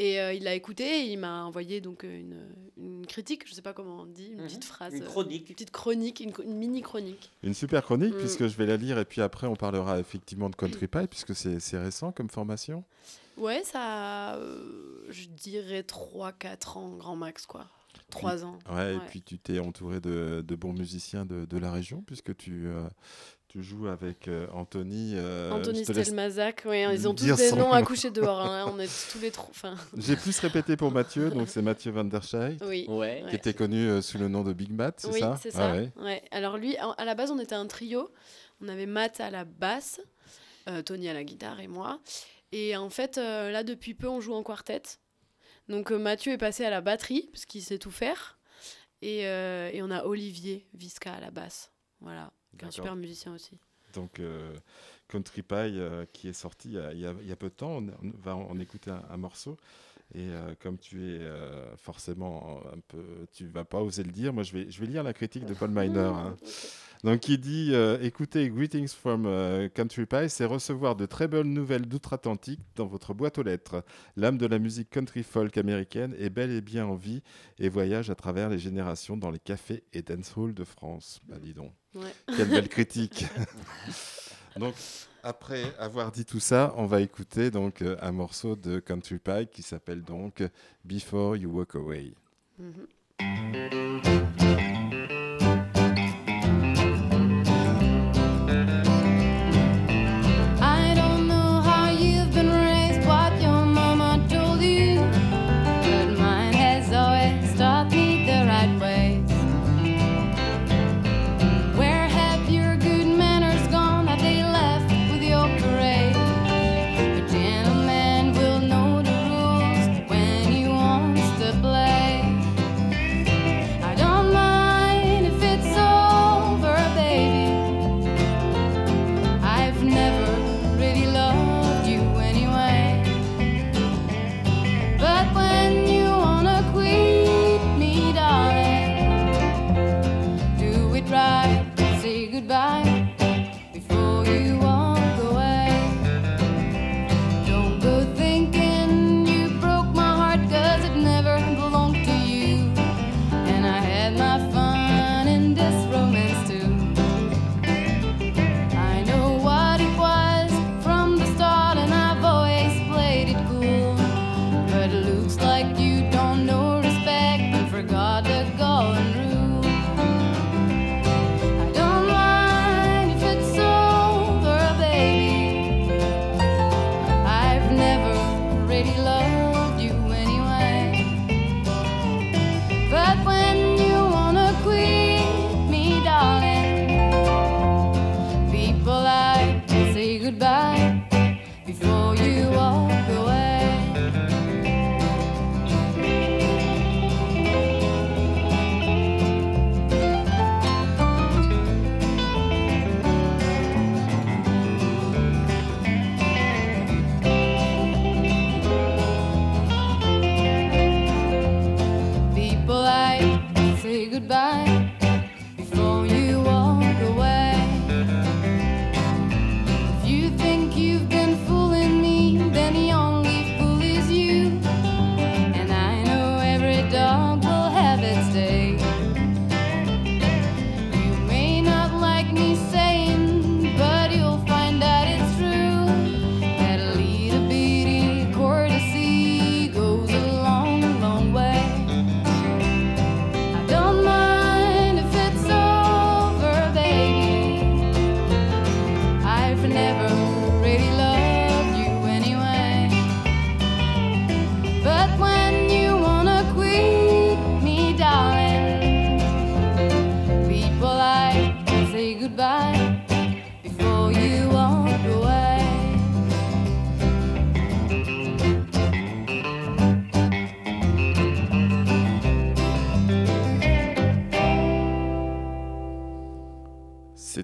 Et euh, il l'a écouté et il m'a envoyé donc une, une critique, je sais pas comment on dit, une Mhm. petite phrase. Une euh, chronique. Une petite chronique, une, une mini chronique. Une super chronique, Mm. puisque je vais la lire et puis après on parlera effectivement de Country Pie, puisque c'est c'est récent comme formation. Ouais, ça, euh, je dirais 3-4 ans, grand max, quoi. 3 ans. Ouais, et puis tu t'es entouré de, de bons musiciens de, de la région, puisque tu, euh, tu joues avec euh, Anthony. euh, Anthony Stelmazac, ouais, ils ont tous des noms à coucher dehors. hein, On est tous les trois. J'ai plus répété pour Mathieu, donc c'est Mathieu Van der oui. Ouais. qui était connu euh, sous le nom de Big Matt, c'est Oui, ça c'est Ah ça. ouais. ouais. Alors lui, à la base, on était un trio. On avait Matt à la basse, euh, Tony à la guitare et moi. Et en fait, euh, là, depuis peu, on joue en quartet. Donc euh, Mathieu est passé à la batterie, parce qu'il sait tout faire. Et, euh, et on a Olivier Visca à la basse. Voilà, un super musicien aussi. Donc euh, Country Pie euh, qui est sorti il y, a, il y a- il y a peu de temps, on, on va en écouter un, un morceau. Et euh, comme tu es euh, forcément un peu, tu vas pas oser le dire, moi je vais, je vais lire la critique de Paul Miner. hein. Donc il dit euh, écoutez Greetings from Country Pie, c'est recevoir de très bonnes nouvelles d'outre-Atlantique dans votre boîte aux lettres. L'âme de la musique country folk américaine est bel et bien en vie et voyage à travers les générations dans les cafés et dance halls de France. Bah dis donc, Ouais. quelle belle critique. donc après avoir dit tout ça, on va écouter donc euh, un morceau de Country Pie qui s'appelle donc Before You Walk Away. Mhm.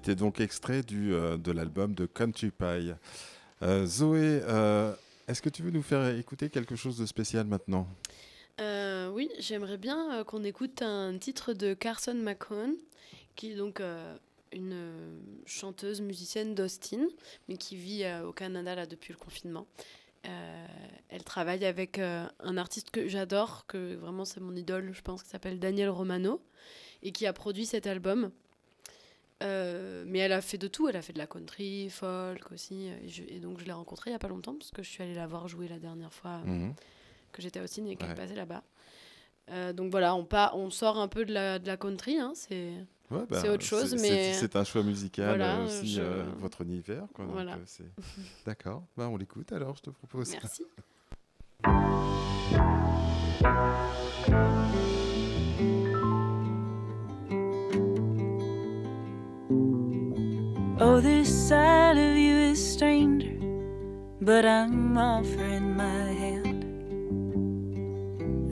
C'était donc extrait du, euh, de l'album de Country Pie. Euh, Zoé, euh, est-ce que tu veux nous faire écouter quelque chose de spécial maintenant? Oui, j'aimerais bien qu'on écoute un titre de Carson McCone, qui est donc une chanteuse musicienne d'Austin, mais qui vit au Canada depuis le confinement. Elle travaille avec un artiste que j'adore, que vraiment c'est mon idole, je pense, qui s'appelle Daniel Romano, et qui a produit cet album. Euh, mais elle a fait de tout, elle a fait de la country, folk aussi, et, je- et donc je l'ai rencontrée il n'y a pas longtemps, parce que je suis allée la voir jouer la dernière fois Mhm. que j'étais au ciné et qu'elle Ouais. passait là-bas. Euh, donc voilà, on, on sort un peu de la, de la country, hein, c'est... Ouais, bah, autre chose, c'est- mais- c'est- un choix musical Voilà, euh, aussi, je- euh, votre univers. quoi, Voilà. euh, D'accord, bah, on l'écoute alors, je te propose. Merci. Oh, this side of you is stranger, but I'm offering my hand.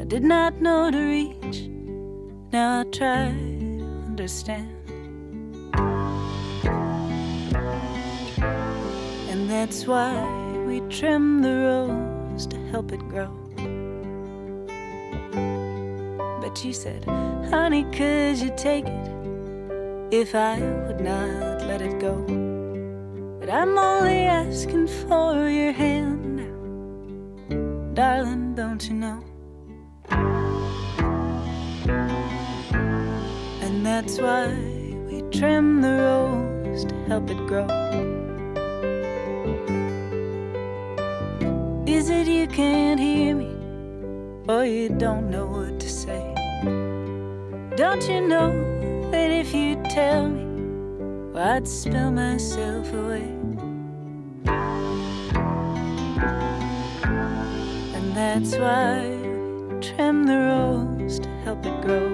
I did not know to reach, now I try to understand. And that's why we trim the rose to help it grow. But you said, honey, could you take it? If I would not let it go. But I'm only asking for your hand now, darling, don't you know? And that's why we trim the rose to help it grow. Is it you can't hear me, or you don't know what to say? Don't you know that if you tell me, well, I'd spill myself away? And that's why we trim the rose to help it grow.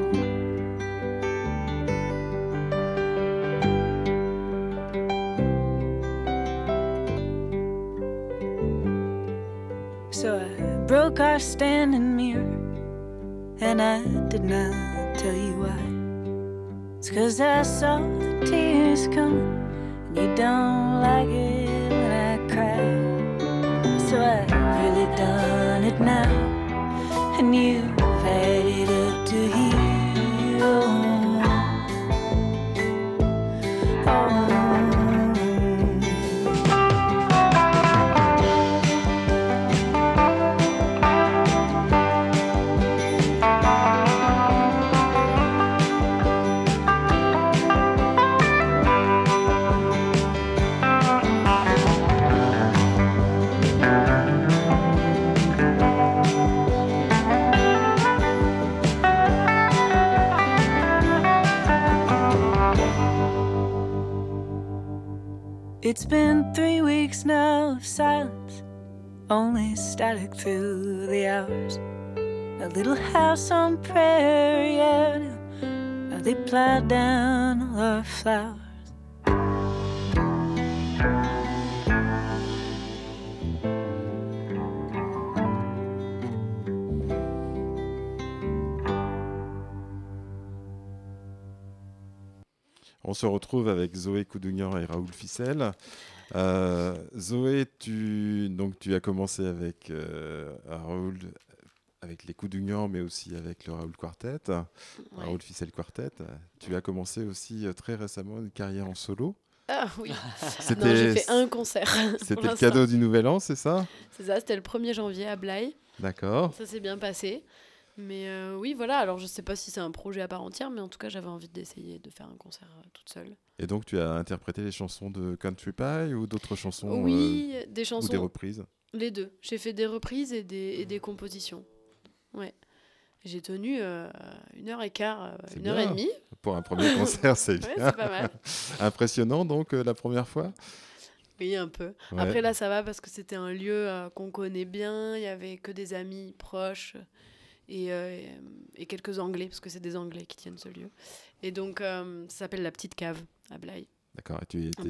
So I broke our standing mirror, and I did not tell you why. It's cause I saw the tears coming, and you don't like it when I cry. So I've really done it now, and you've It's been three weeks now of silence, only static through the hours. A little house on Prairie Avenue, now they plowed down all our flowers. On se retrouve avec Zoé Coudugnan et Raoul Ficelle. Euh, Zoé, tu, donc, tu as commencé avec euh, Raoul, avec les Coudugnan, mais aussi avec le Raoul Quartet, Ouais. Raoul Ficelle Quartet. Tu as commencé aussi euh, très récemment une carrière en solo. Ah oui, j'ai fait un concert. c'était le cadeau du Nouvel An, c'est ça? C'est ça, c'était le 1er janvier à Blaye. D'accord. Ça s'est bien passé. Mais euh, oui, voilà, alors je sais pas si c'est un projet à part entière, mais en tout cas, j'avais envie d'essayer de faire un concert euh, toute seule. Et donc, tu as interprété les chansons de Country Pie ou d'autres chansons oui, des euh, ou chansons, des reprises? Les deux. J'ai fait des reprises et des, et des compositions. Ouais. J'ai tenu euh, une heure et quart, une heure et demie. Pour un premier concert, c'est Ouais, bien. c'est pas mal. Impressionnant, donc, la première fois? Oui, un peu. Ouais. Après, là, ça va parce que c'était un lieu qu'on connaît bien. Il y avait que des amis proches et, euh, et quelques Anglais, parce que c'est des Anglais qui tiennent ce lieu. Et donc, euh, ça s'appelle la petite cave à Blaye. D'accord, et tu étais,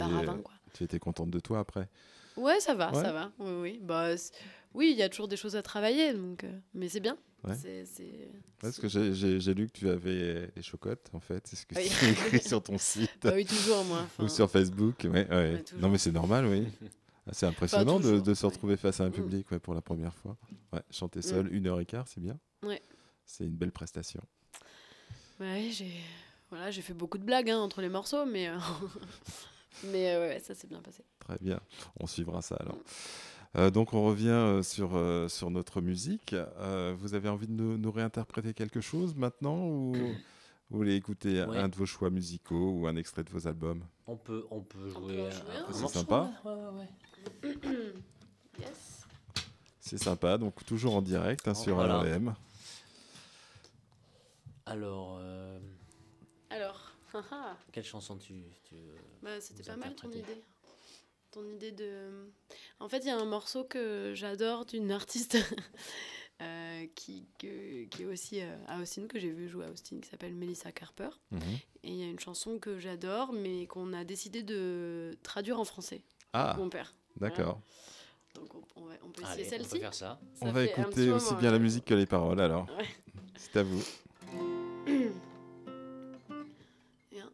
tu étais contente de toi après? Ouais, ça va, Ouais. ça va. Oui, oui. Bah, oui, il y a toujours des choses à travailler, donc, euh, mais c'est bien. Ouais. C'est- c'est- Parce que j'ai- lu que tu avais les chocottes, en fait. C'est ce que Oui. tu écrit sur ton site Bah oui, toujours, moi. ou sur Facebook. Ouais, non, mais c'est normal, oui. Ah, C'est impressionnant de, toujours, de se ouais. retrouver face à un Mm. public ouais, pour la première fois. Ouais, chanter seul, une heure et quart, c'est bien. Ouais. C'est une belle prestation. Ouais, j'ai voilà, j'ai fait beaucoup de blagues hein, entre les morceaux, mais euh, Mais euh, ouais, ça s'est bien passé. Très bien, on suivra ça alors. Euh, donc on revient euh, sur, euh, sur notre musique. Euh, vous avez envie de nous, nous réinterpréter quelque chose maintenant ou vous voulez écouter Ouais. un de vos choix musicaux ou un extrait de vos albums? On peut, on peut On jouer peut un, un. C'est sympa. ouais, ouais, ouais. Yes. C'est sympa, donc toujours en direct hein, Oh, sur voilà. Alors, euh, Alors, quelle chanson tu, tu Bah, c'était pas mal ton idée. Ton idée de. En fait, il y a un morceau que j'adore d'une artiste euh, qui, que- qui est aussi euh, à Austin, que j'ai vu jouer à Austin, qui s'appelle Melissa Carper. Mhm. Et il y a une chanson que j'adore, mais qu'on a décidé de traduire en français. Ah, Mon père. D'accord. Donc on, on va- on peut essayer Allez, on peut celle-ci. faire ça. Ça On va écouter aussi moment, bien la hein. musique que les paroles alors. Ouais. C'est à vous. Et un,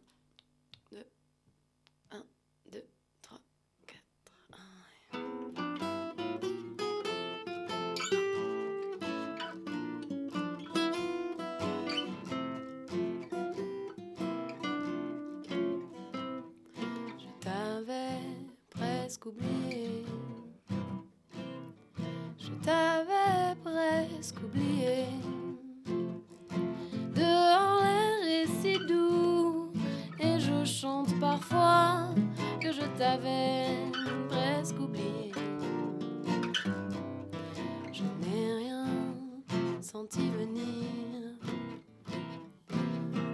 t'avais presque oublié. Je n'ai rien senti venir,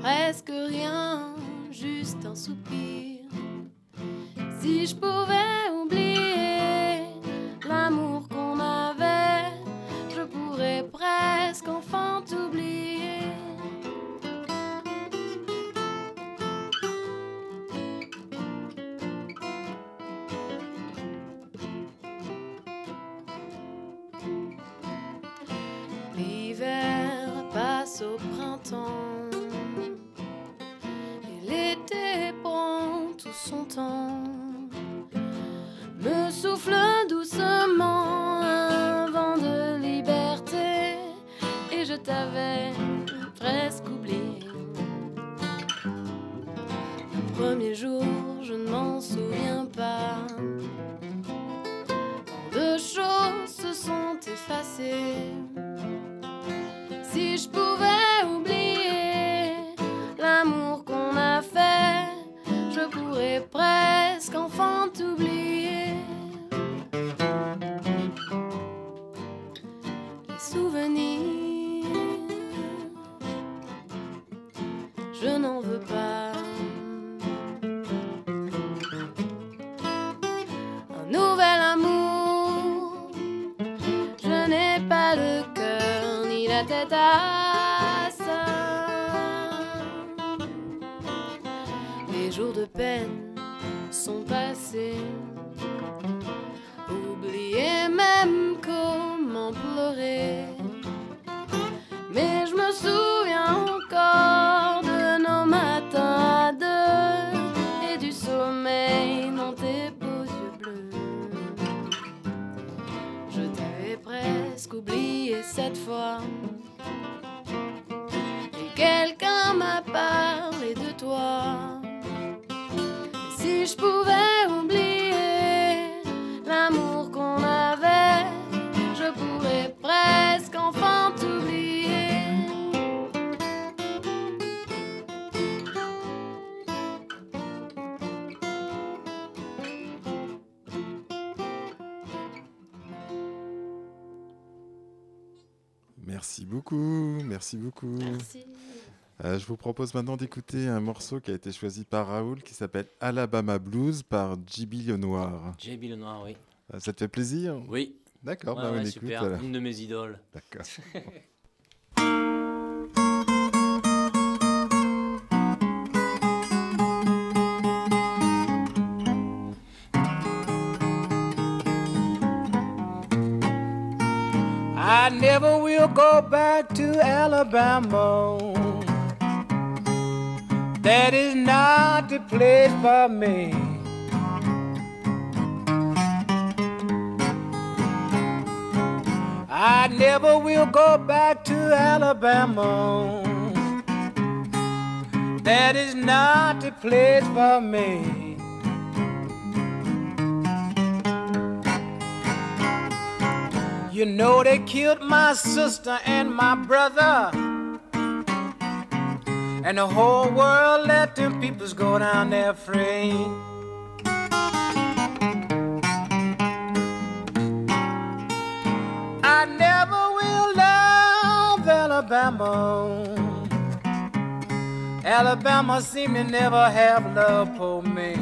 presque rien, juste un soupir. Si je pouvais Si vous propose maintenant d'écouter un morceau qui a été choisi par Raoul qui s'appelle Alabama Blues par J.B. Lenoir. JB Lenoir, oui. Euh, Ça te fait plaisir? Oui, D'accord, Ouais, bah, on écoute. super. alors. Une de mes idoles. D'accord. I never will go back to Alabama. That is not the place for me. I never will go back to Alabama. That is not the place for me. You know they killed my sister and my brother. And the whole world let them peoples go down there free. I never will love Alabama. Alabama seem to never have love for me.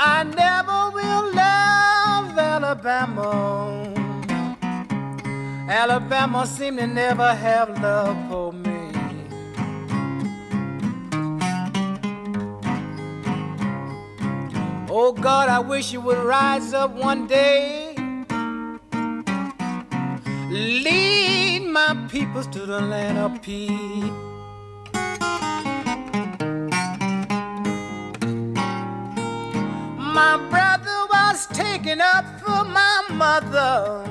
I never will love Alabama. Alabama seem to never have love for me. Oh God, I wish you would rise up one day. Lead my peoples to the land of peace. My brother was taken up for my mother,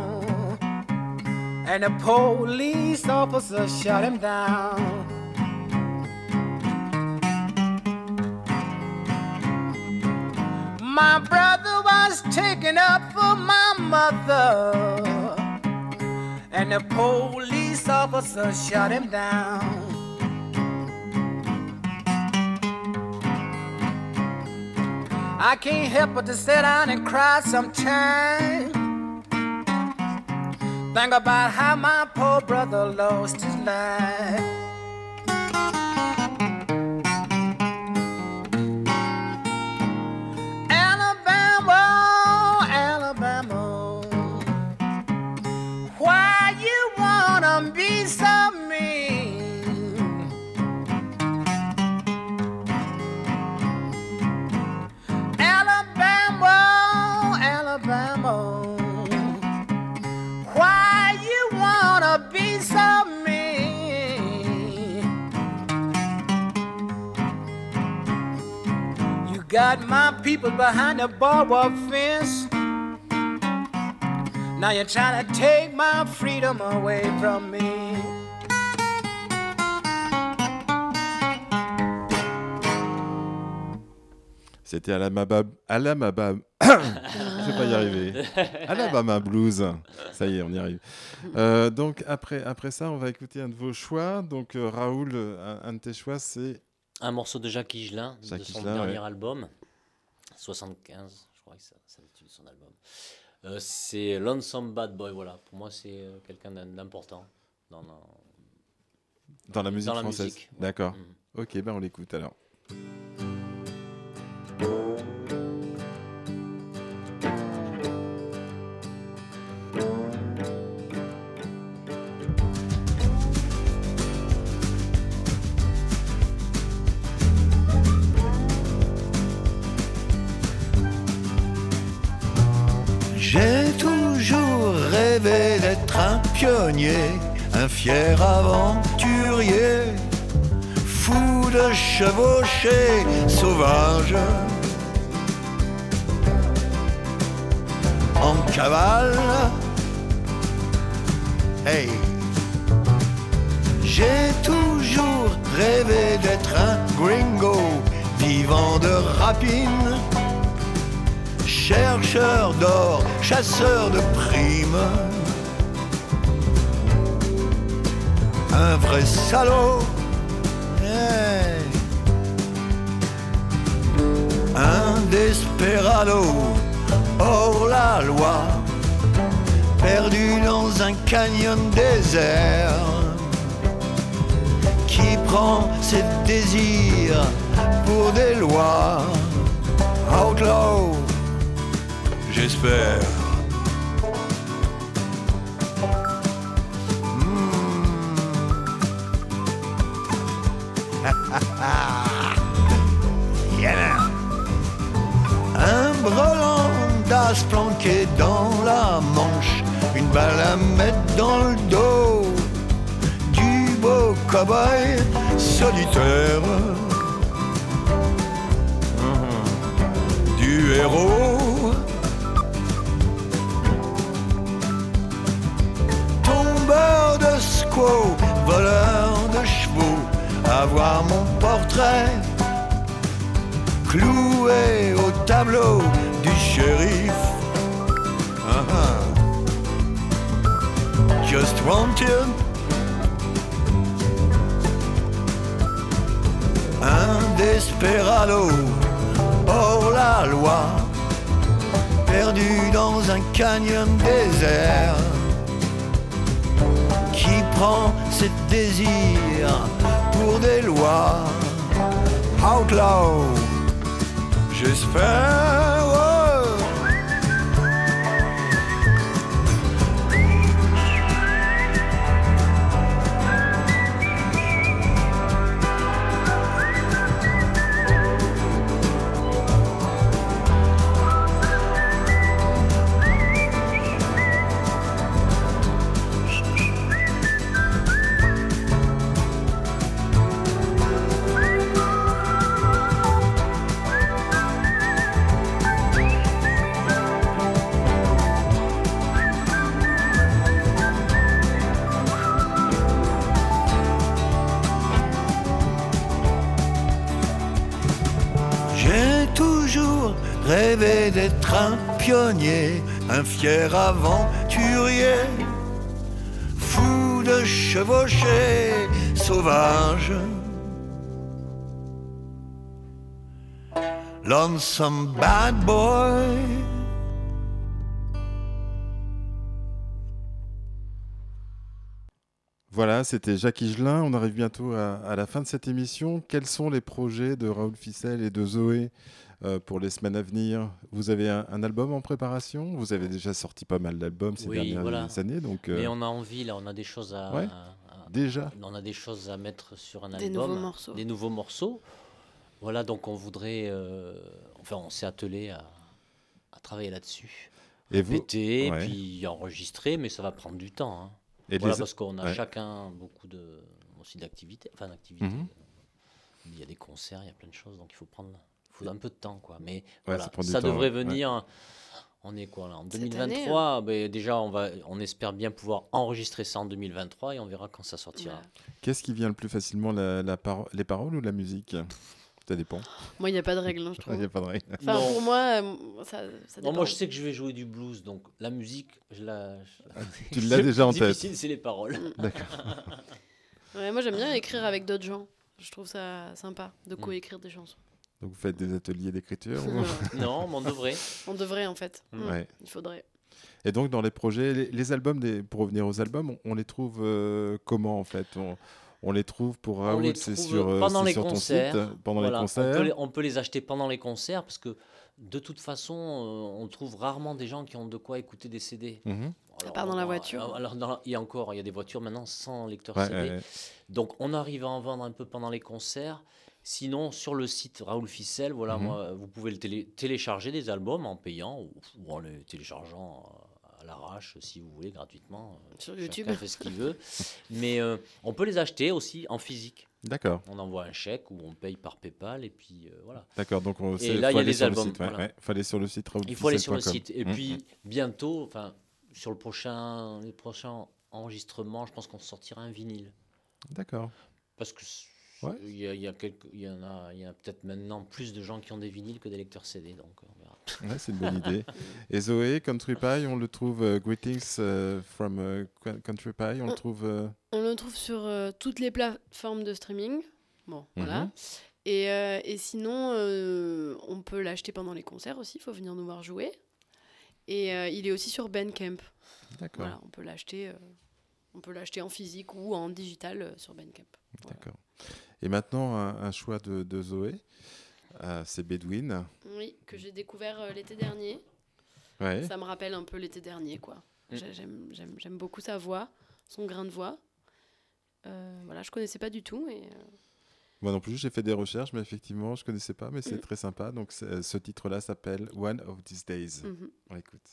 and the police officer shot him down. My brother was taken up for my mother, and the police officer shot him down. I can't help but to sit down and cry sometimes. Think about how my poor brother lost his life. Got my people behind the barbed wire fence. Now you're trying to take my freedom away from me. C'était Alabama. Alabama. Je vais pas y arriver. Alabama Blues. Ça y est, on y arrive. Euh, donc après, après ça, on va écouter un de vos choix. Donc euh, Raoul, un, un de tes choix, c'est Un morceau de Jacques Higelin, de Jacques son Higelin, dernier ouais. album, 75, je crois que ça, son album. Euh, c'est Lonesome Bad Boy, voilà. Pour moi, c'est euh, quelqu'un d'im- d'important dans, dans- dans la musique Dans la française. D'accord. Mhm. Ok, ben on l'écoute alors. Un fier aventurier, fou de chevaucher, sauvage. En cavale, hey, j'ai toujours rêvé d'être un gringo, vivant de rapine chercheur d'or, chasseur de primes. Un vrai salaud. Un desperado hors la loi, perdu dans un canyon désert, qui prend ses désirs pour des lois. Outlaw, j'espère. Dans la manche, une balle à mettre dans le dos du beau cow-boy solitaire. Mhm. Du héros tombeur de squaw, voleur de chevaux, avoir mon portrait cloué au tableau du shérif. Just wanted un desperado hors la loi, perdu dans un canyon désert, qui prend ses désirs pour des lois. Outlaw, j'espère. Un fier aventurier, fou de chevaucher, sauvage. Lonesome bad boy. Voilà, c'était Jacques Higelin. On arrive bientôt à, la fin de cette émission. Quels sont les projets de Raoul Ficelle et de Zoé pour les semaines à venir Vous avez un, un album en préparation? Vous avez déjà sorti pas mal d'albums ces Oui, dernières voilà. années. Donc, euh, Mais on a envie, là, on a des choses à. Ouais, à- déjà. On a des choses à mettre sur un Des album. nouveaux morceaux. Des nouveaux morceaux. Voilà, donc on voudrait. euh, Enfin, on s'est attelé à, à travailler là-dessus. Et vous Ouais. puis enregistrer, mais ça va prendre du temps. hein. Et voilà, les- parce qu'on a ouais. chacun beaucoup de aussi d'activités. Enfin, d'activités. Mhm. Il y a des concerts, il y a plein de choses, donc il faut prendre. Il faut un peu de temps, quoi. Mais Ouais, voilà, ça temps, devrait ouais. venir. On est quoi là En Cette année, 2023, ben, déjà on va, on espère bien pouvoir enregistrer ça en 2023 et on verra quand ça sortira. Ouais. Qu'est-ce qui vient le plus facilement, la, la paro- les paroles ou la musique? Ça dépend. Moi, il n'y a pas de règle, hein, je Il trouve. n'y a pas de règle. Enfin, Non. pour moi, euh, ça, Non, dépend. moi je sais que je vais jouer du blues, donc la musique, je la. je la- Tu l'as déjà en tête. difficile, c'est les paroles. Ouais, moi, j'aime bien écrire avec d'autres gens. Je trouve ça sympa de Mm. coécrire des chansons. Donc vous faites des ateliers d'écriture ou- non, mais on devrait. On devrait, en fait. Mm. Ouais. Il faudrait. Et donc dans les projets, les, les albums, des, pour revenir aux albums, on, on les trouve euh, comment en fait? On, on les trouve pour On Raoul, c'est sur, euh, pendant c'est les sur ton concerts. site, pendant Voilà, les on concerts. peut les, on peut les acheter pendant les concerts parce que de toute façon, euh, on trouve rarement des gens qui ont de quoi écouter des CD. À part dans la on voiture. Alors, dans la- il y a encore, il y a des voitures maintenant sans lecteur Ouais, CD. ouais, ouais. Donc, on arrive à en vendre un peu pendant les concerts. Sinon, sur le site Raoul Ficelle, voilà, Mhm. moi, vous pouvez le télé- télécharger des albums en payant ou, ou en les téléchargeant euh, à l'arrache, si vous voulez, gratuitement. Euh, Sur chacun YouTube. fait ce qu'il veut. Mais euh, on peut les acheter aussi en physique. D'accord, On envoie un chèque ou on paye par PayPal et puis euh, voilà. d'accord. Donc on, Et là, il y a aller les sur le albums, site. ouais, voilà. ouais. faut aller sur le site Il faut aller sur le site. Et Mhm. puis bientôt, enfin sur le prochain, les prochains enregistrements, je pense qu'on sortira un vinyle. D'accord. Parce que Ouais. il y, a, il y a quelques- il y en a, peut-être maintenant plus de gens qui ont des vinyles que des lecteurs CD, donc on verra. Ouais, c'est une bonne idée. Et Zoé, Country Pie, on le trouve euh, Greetings euh, from euh, Country Pie, on le trouve. On le trouve sur euh, toutes les plateformes de streaming. Bon, voilà. Mhm. Et, euh, et sinon, euh, on peut l'acheter pendant les concerts aussi. Il faut venir nous voir jouer. Et euh, il est aussi sur Bandcamp. D'accord. Voilà, on peut l'acheter. euh, on peut l'acheter en physique ou en digital euh, sur Bandcamp. Voilà. D'accord. Et maintenant, un, un choix de, de Zoé, euh, c'est Bedouin. Oui, que j'ai découvert euh, l'été dernier. Ouais. Ça me rappelle un peu l'été dernier, quoi. Mm. J'ai- J'aime, j'aime, j'aime beaucoup sa voix, son grain de voix. Euh, voilà, je connaissais pas du tout. Et, euh, Moi non plus, j'ai fait des recherches, mais effectivement, je connaissais pas, mais c'est Mhm. très sympa. Donc, ce titre-là s'appelle One of These Days. mhm. On l'écoute.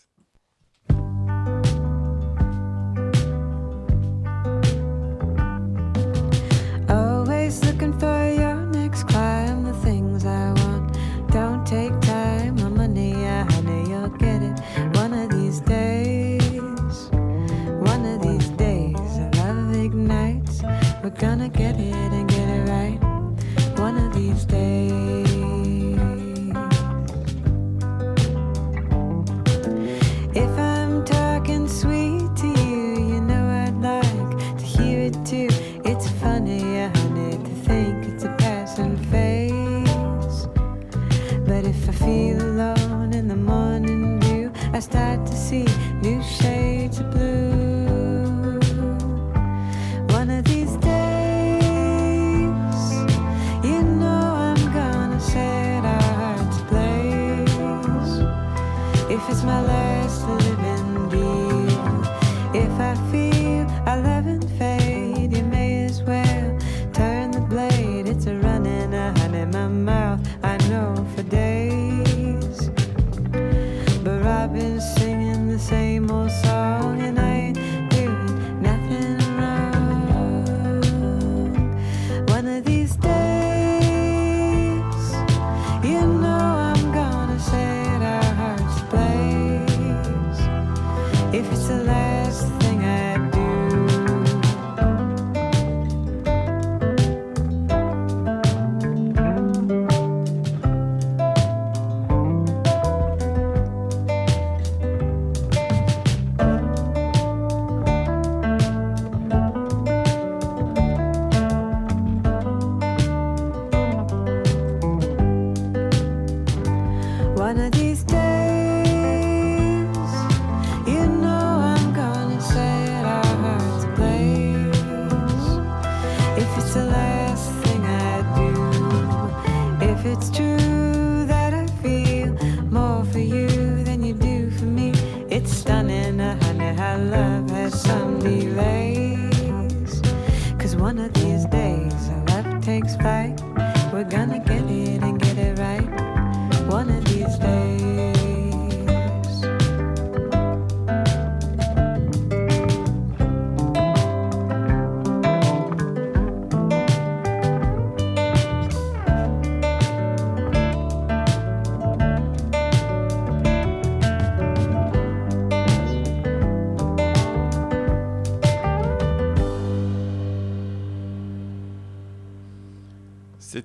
Gonna get it and get it right one of these days. If I'm talking sweet to you, you know I'd like to hear it too. It's funny, honey, to think it's a passing phase. But if I feel alone in the morning dew, I start to see.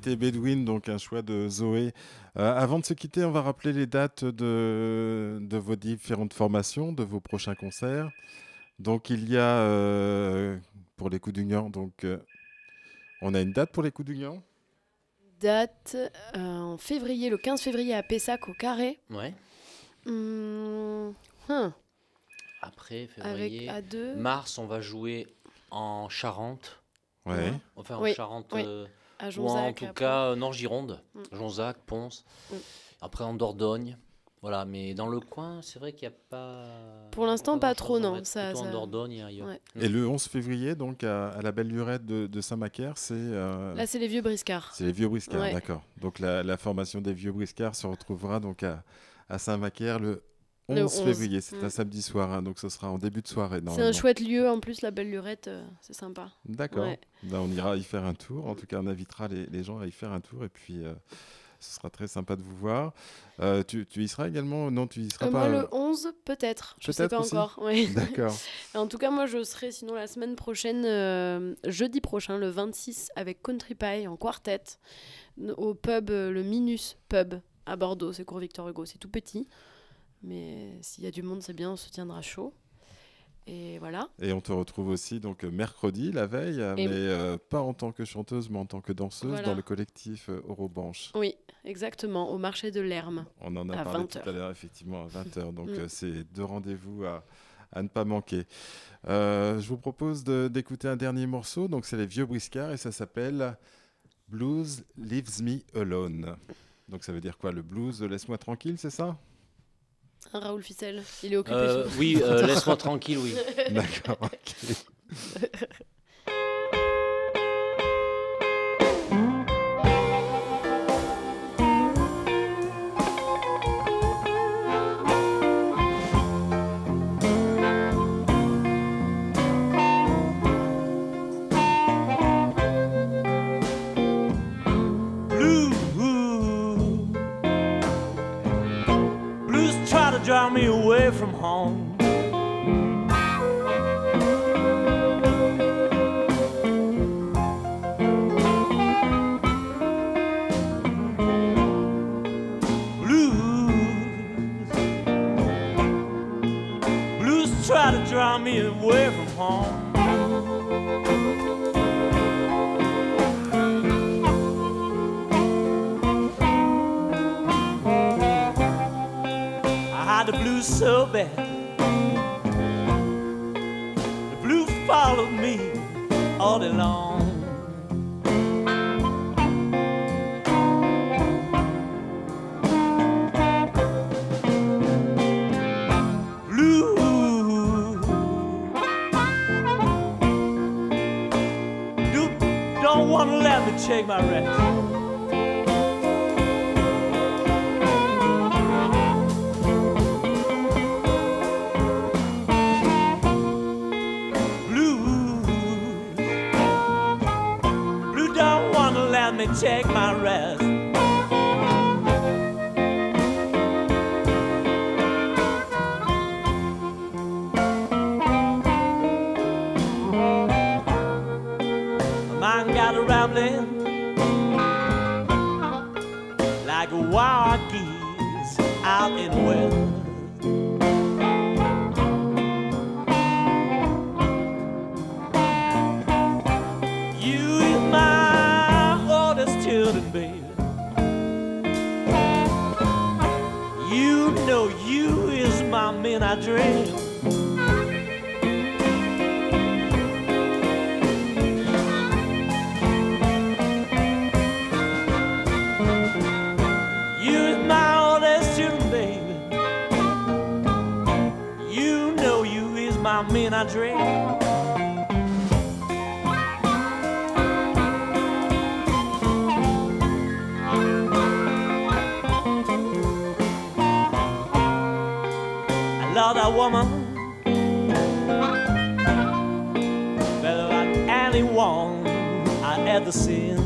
C'était Bedouin, donc un choix de Zoé. Euh, avant de se quitter, on va rappeler les dates de, de vos différentes formations, de vos prochains concerts. Donc il y a euh, pour les coups du Gnan, donc euh, on a une date pour les coups du Gnan Date euh, en février, le 15 février à Pessac au Carré. Ouais. Hum, hum, Après, avec février. à deux. Mars, on va jouer en Charente. Ouais. Enfin, en Oui, Charente. oui. euh, À ou en tout après. cas, euh, Nord-Gironde. Mm. Jonzac, Ponce. Mm. Après, en Dordogne. Voilà, mais dans le coin, c'est vrai qu'il n'y a pas. Pour l'instant, pas trop, non, ça- en Dordogne et ailleurs. Ouais. Et le 11 février, donc à, à la Belle Lurette de, de Saint-Macaire, c'est euh, Là, c'est les vieux briscards. c'est les Vieux Briscards, Ouais. d'accord. Donc la, la formation des Vieux Briscards se retrouvera donc à, à Saint-Macaire le 11, Le 11, février. C'est mm. un samedi soir, hein, donc ce sera en début de soirée. C'est un chouette lieu, en plus, la belle lurette, euh, c'est sympa. D'accord. Ouais. Ben, on ira y faire un tour. En tout cas, on invitera les, les gens à y faire un tour. Et puis, euh, ce sera très sympa de vous voir. Euh, tu, tu y seras également? Non, tu y seras pas. moi, le 11, peut-être. Je sais Peut-être pas aussi encore. ouais. D'accord. en tout cas, moi, je serai sinon la semaine prochaine, jeudi prochain, le 26, avec Country Pie en quartet, au pub, le Minus Pub à Bordeaux. C'est cours Victor Hugo. C'est tout petit. Mais s'il y a du monde, c'est bien, on se tiendra chaud. Et voilà. Et on te retrouve aussi donc euh, mercredi, la veille, Et- mais euh, pas en tant que chanteuse, mais en tant que danseuse Voilà. dans le collectif Orobanche. Oui, exactement, au marché de l'Herme. On en a À parlé 20 tout à l'heure, effectivement, à 20h. Donc, Mm. euh, c'est deux rendez-vous à, à ne pas manquer. Euh, je vous propose d'écouter un dernier morceau. Donc, c'est les Vieux Briscards et ça s'appelle Blues Leaves Me Alone. Donc, ça veut dire quoi Le blues, laisse-moi tranquille, c'est ça? Raoul Ficelle, il est occupé. Euh, oui, euh, laisse-moi tranquille, oui. D'accord. away from home. I mean I dream. I love that woman better than anyone I ever seen.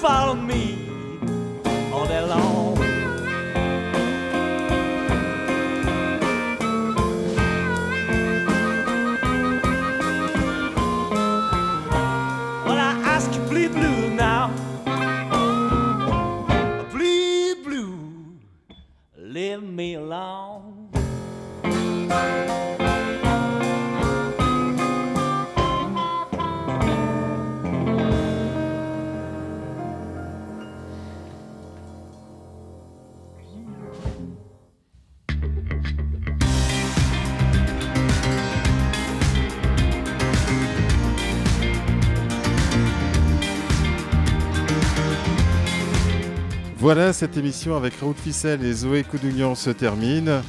follow me. Voilà, cette émission avec Raoul Ficelle et Zoé Coudugnan se termine.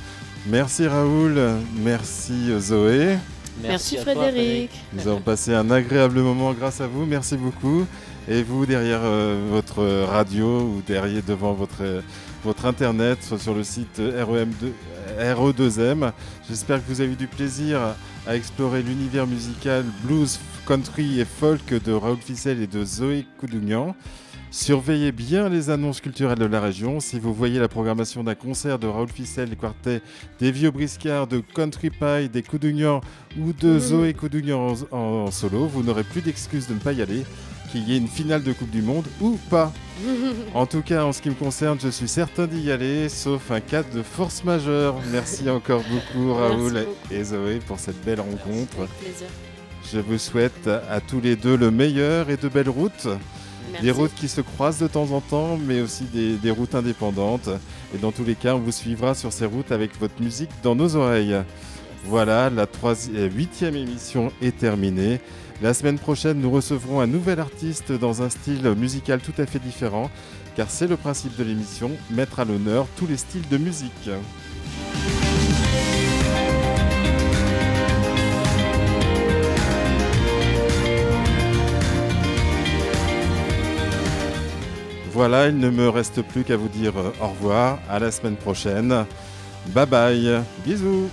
Merci Raoul, merci Zoé. Merci, toi, Frédéric. Nous avons passé un agréable moment grâce à vous, merci beaucoup. Et vous, derrière euh, votre radio ou derrière devant votre, euh, votre internet, soit sur le site REM2, RE2M, j'espère que vous avez eu du plaisir à explorer l'univers musical blues, country et folk de Raoul Ficelle et de Zoé Coudugnan. Surveillez bien les annonces culturelles de la région. Si vous voyez la programmation d'un concert de Raoul Ficelle, des quartets, des Vieux Briscards, de Country Pie, des Coudugnan ou de Zoé Coudugnan en, en solo, vous n'aurez plus d'excuses de ne pas y aller, qu'il y ait une finale de Coupe du Monde ou pas. En tout cas, en ce qui me concerne, je suis certain d'y aller, sauf un cas de force majeure. Merci encore beaucoup Raoul beaucoup. et Zoé pour cette belle rencontre. Avec plaisir. Je vous souhaite à tous les deux le meilleur et de belles routes. Des routes qui se croisent de temps en temps, mais aussi des, routes indépendantes. Et dans tous les cas, on vous suivra sur ces routes avec votre musique dans nos oreilles. Voilà, la euh, huitième émission est terminée. La semaine prochaine, nous recevrons un nouvel artiste dans un style musical tout à fait différent, car c'est le principe de l'émission, mettre à l'honneur tous les styles de musique. Voilà, il ne me reste plus qu'à vous dire euh, au revoir, à la semaine prochaine. Bye bye, bisous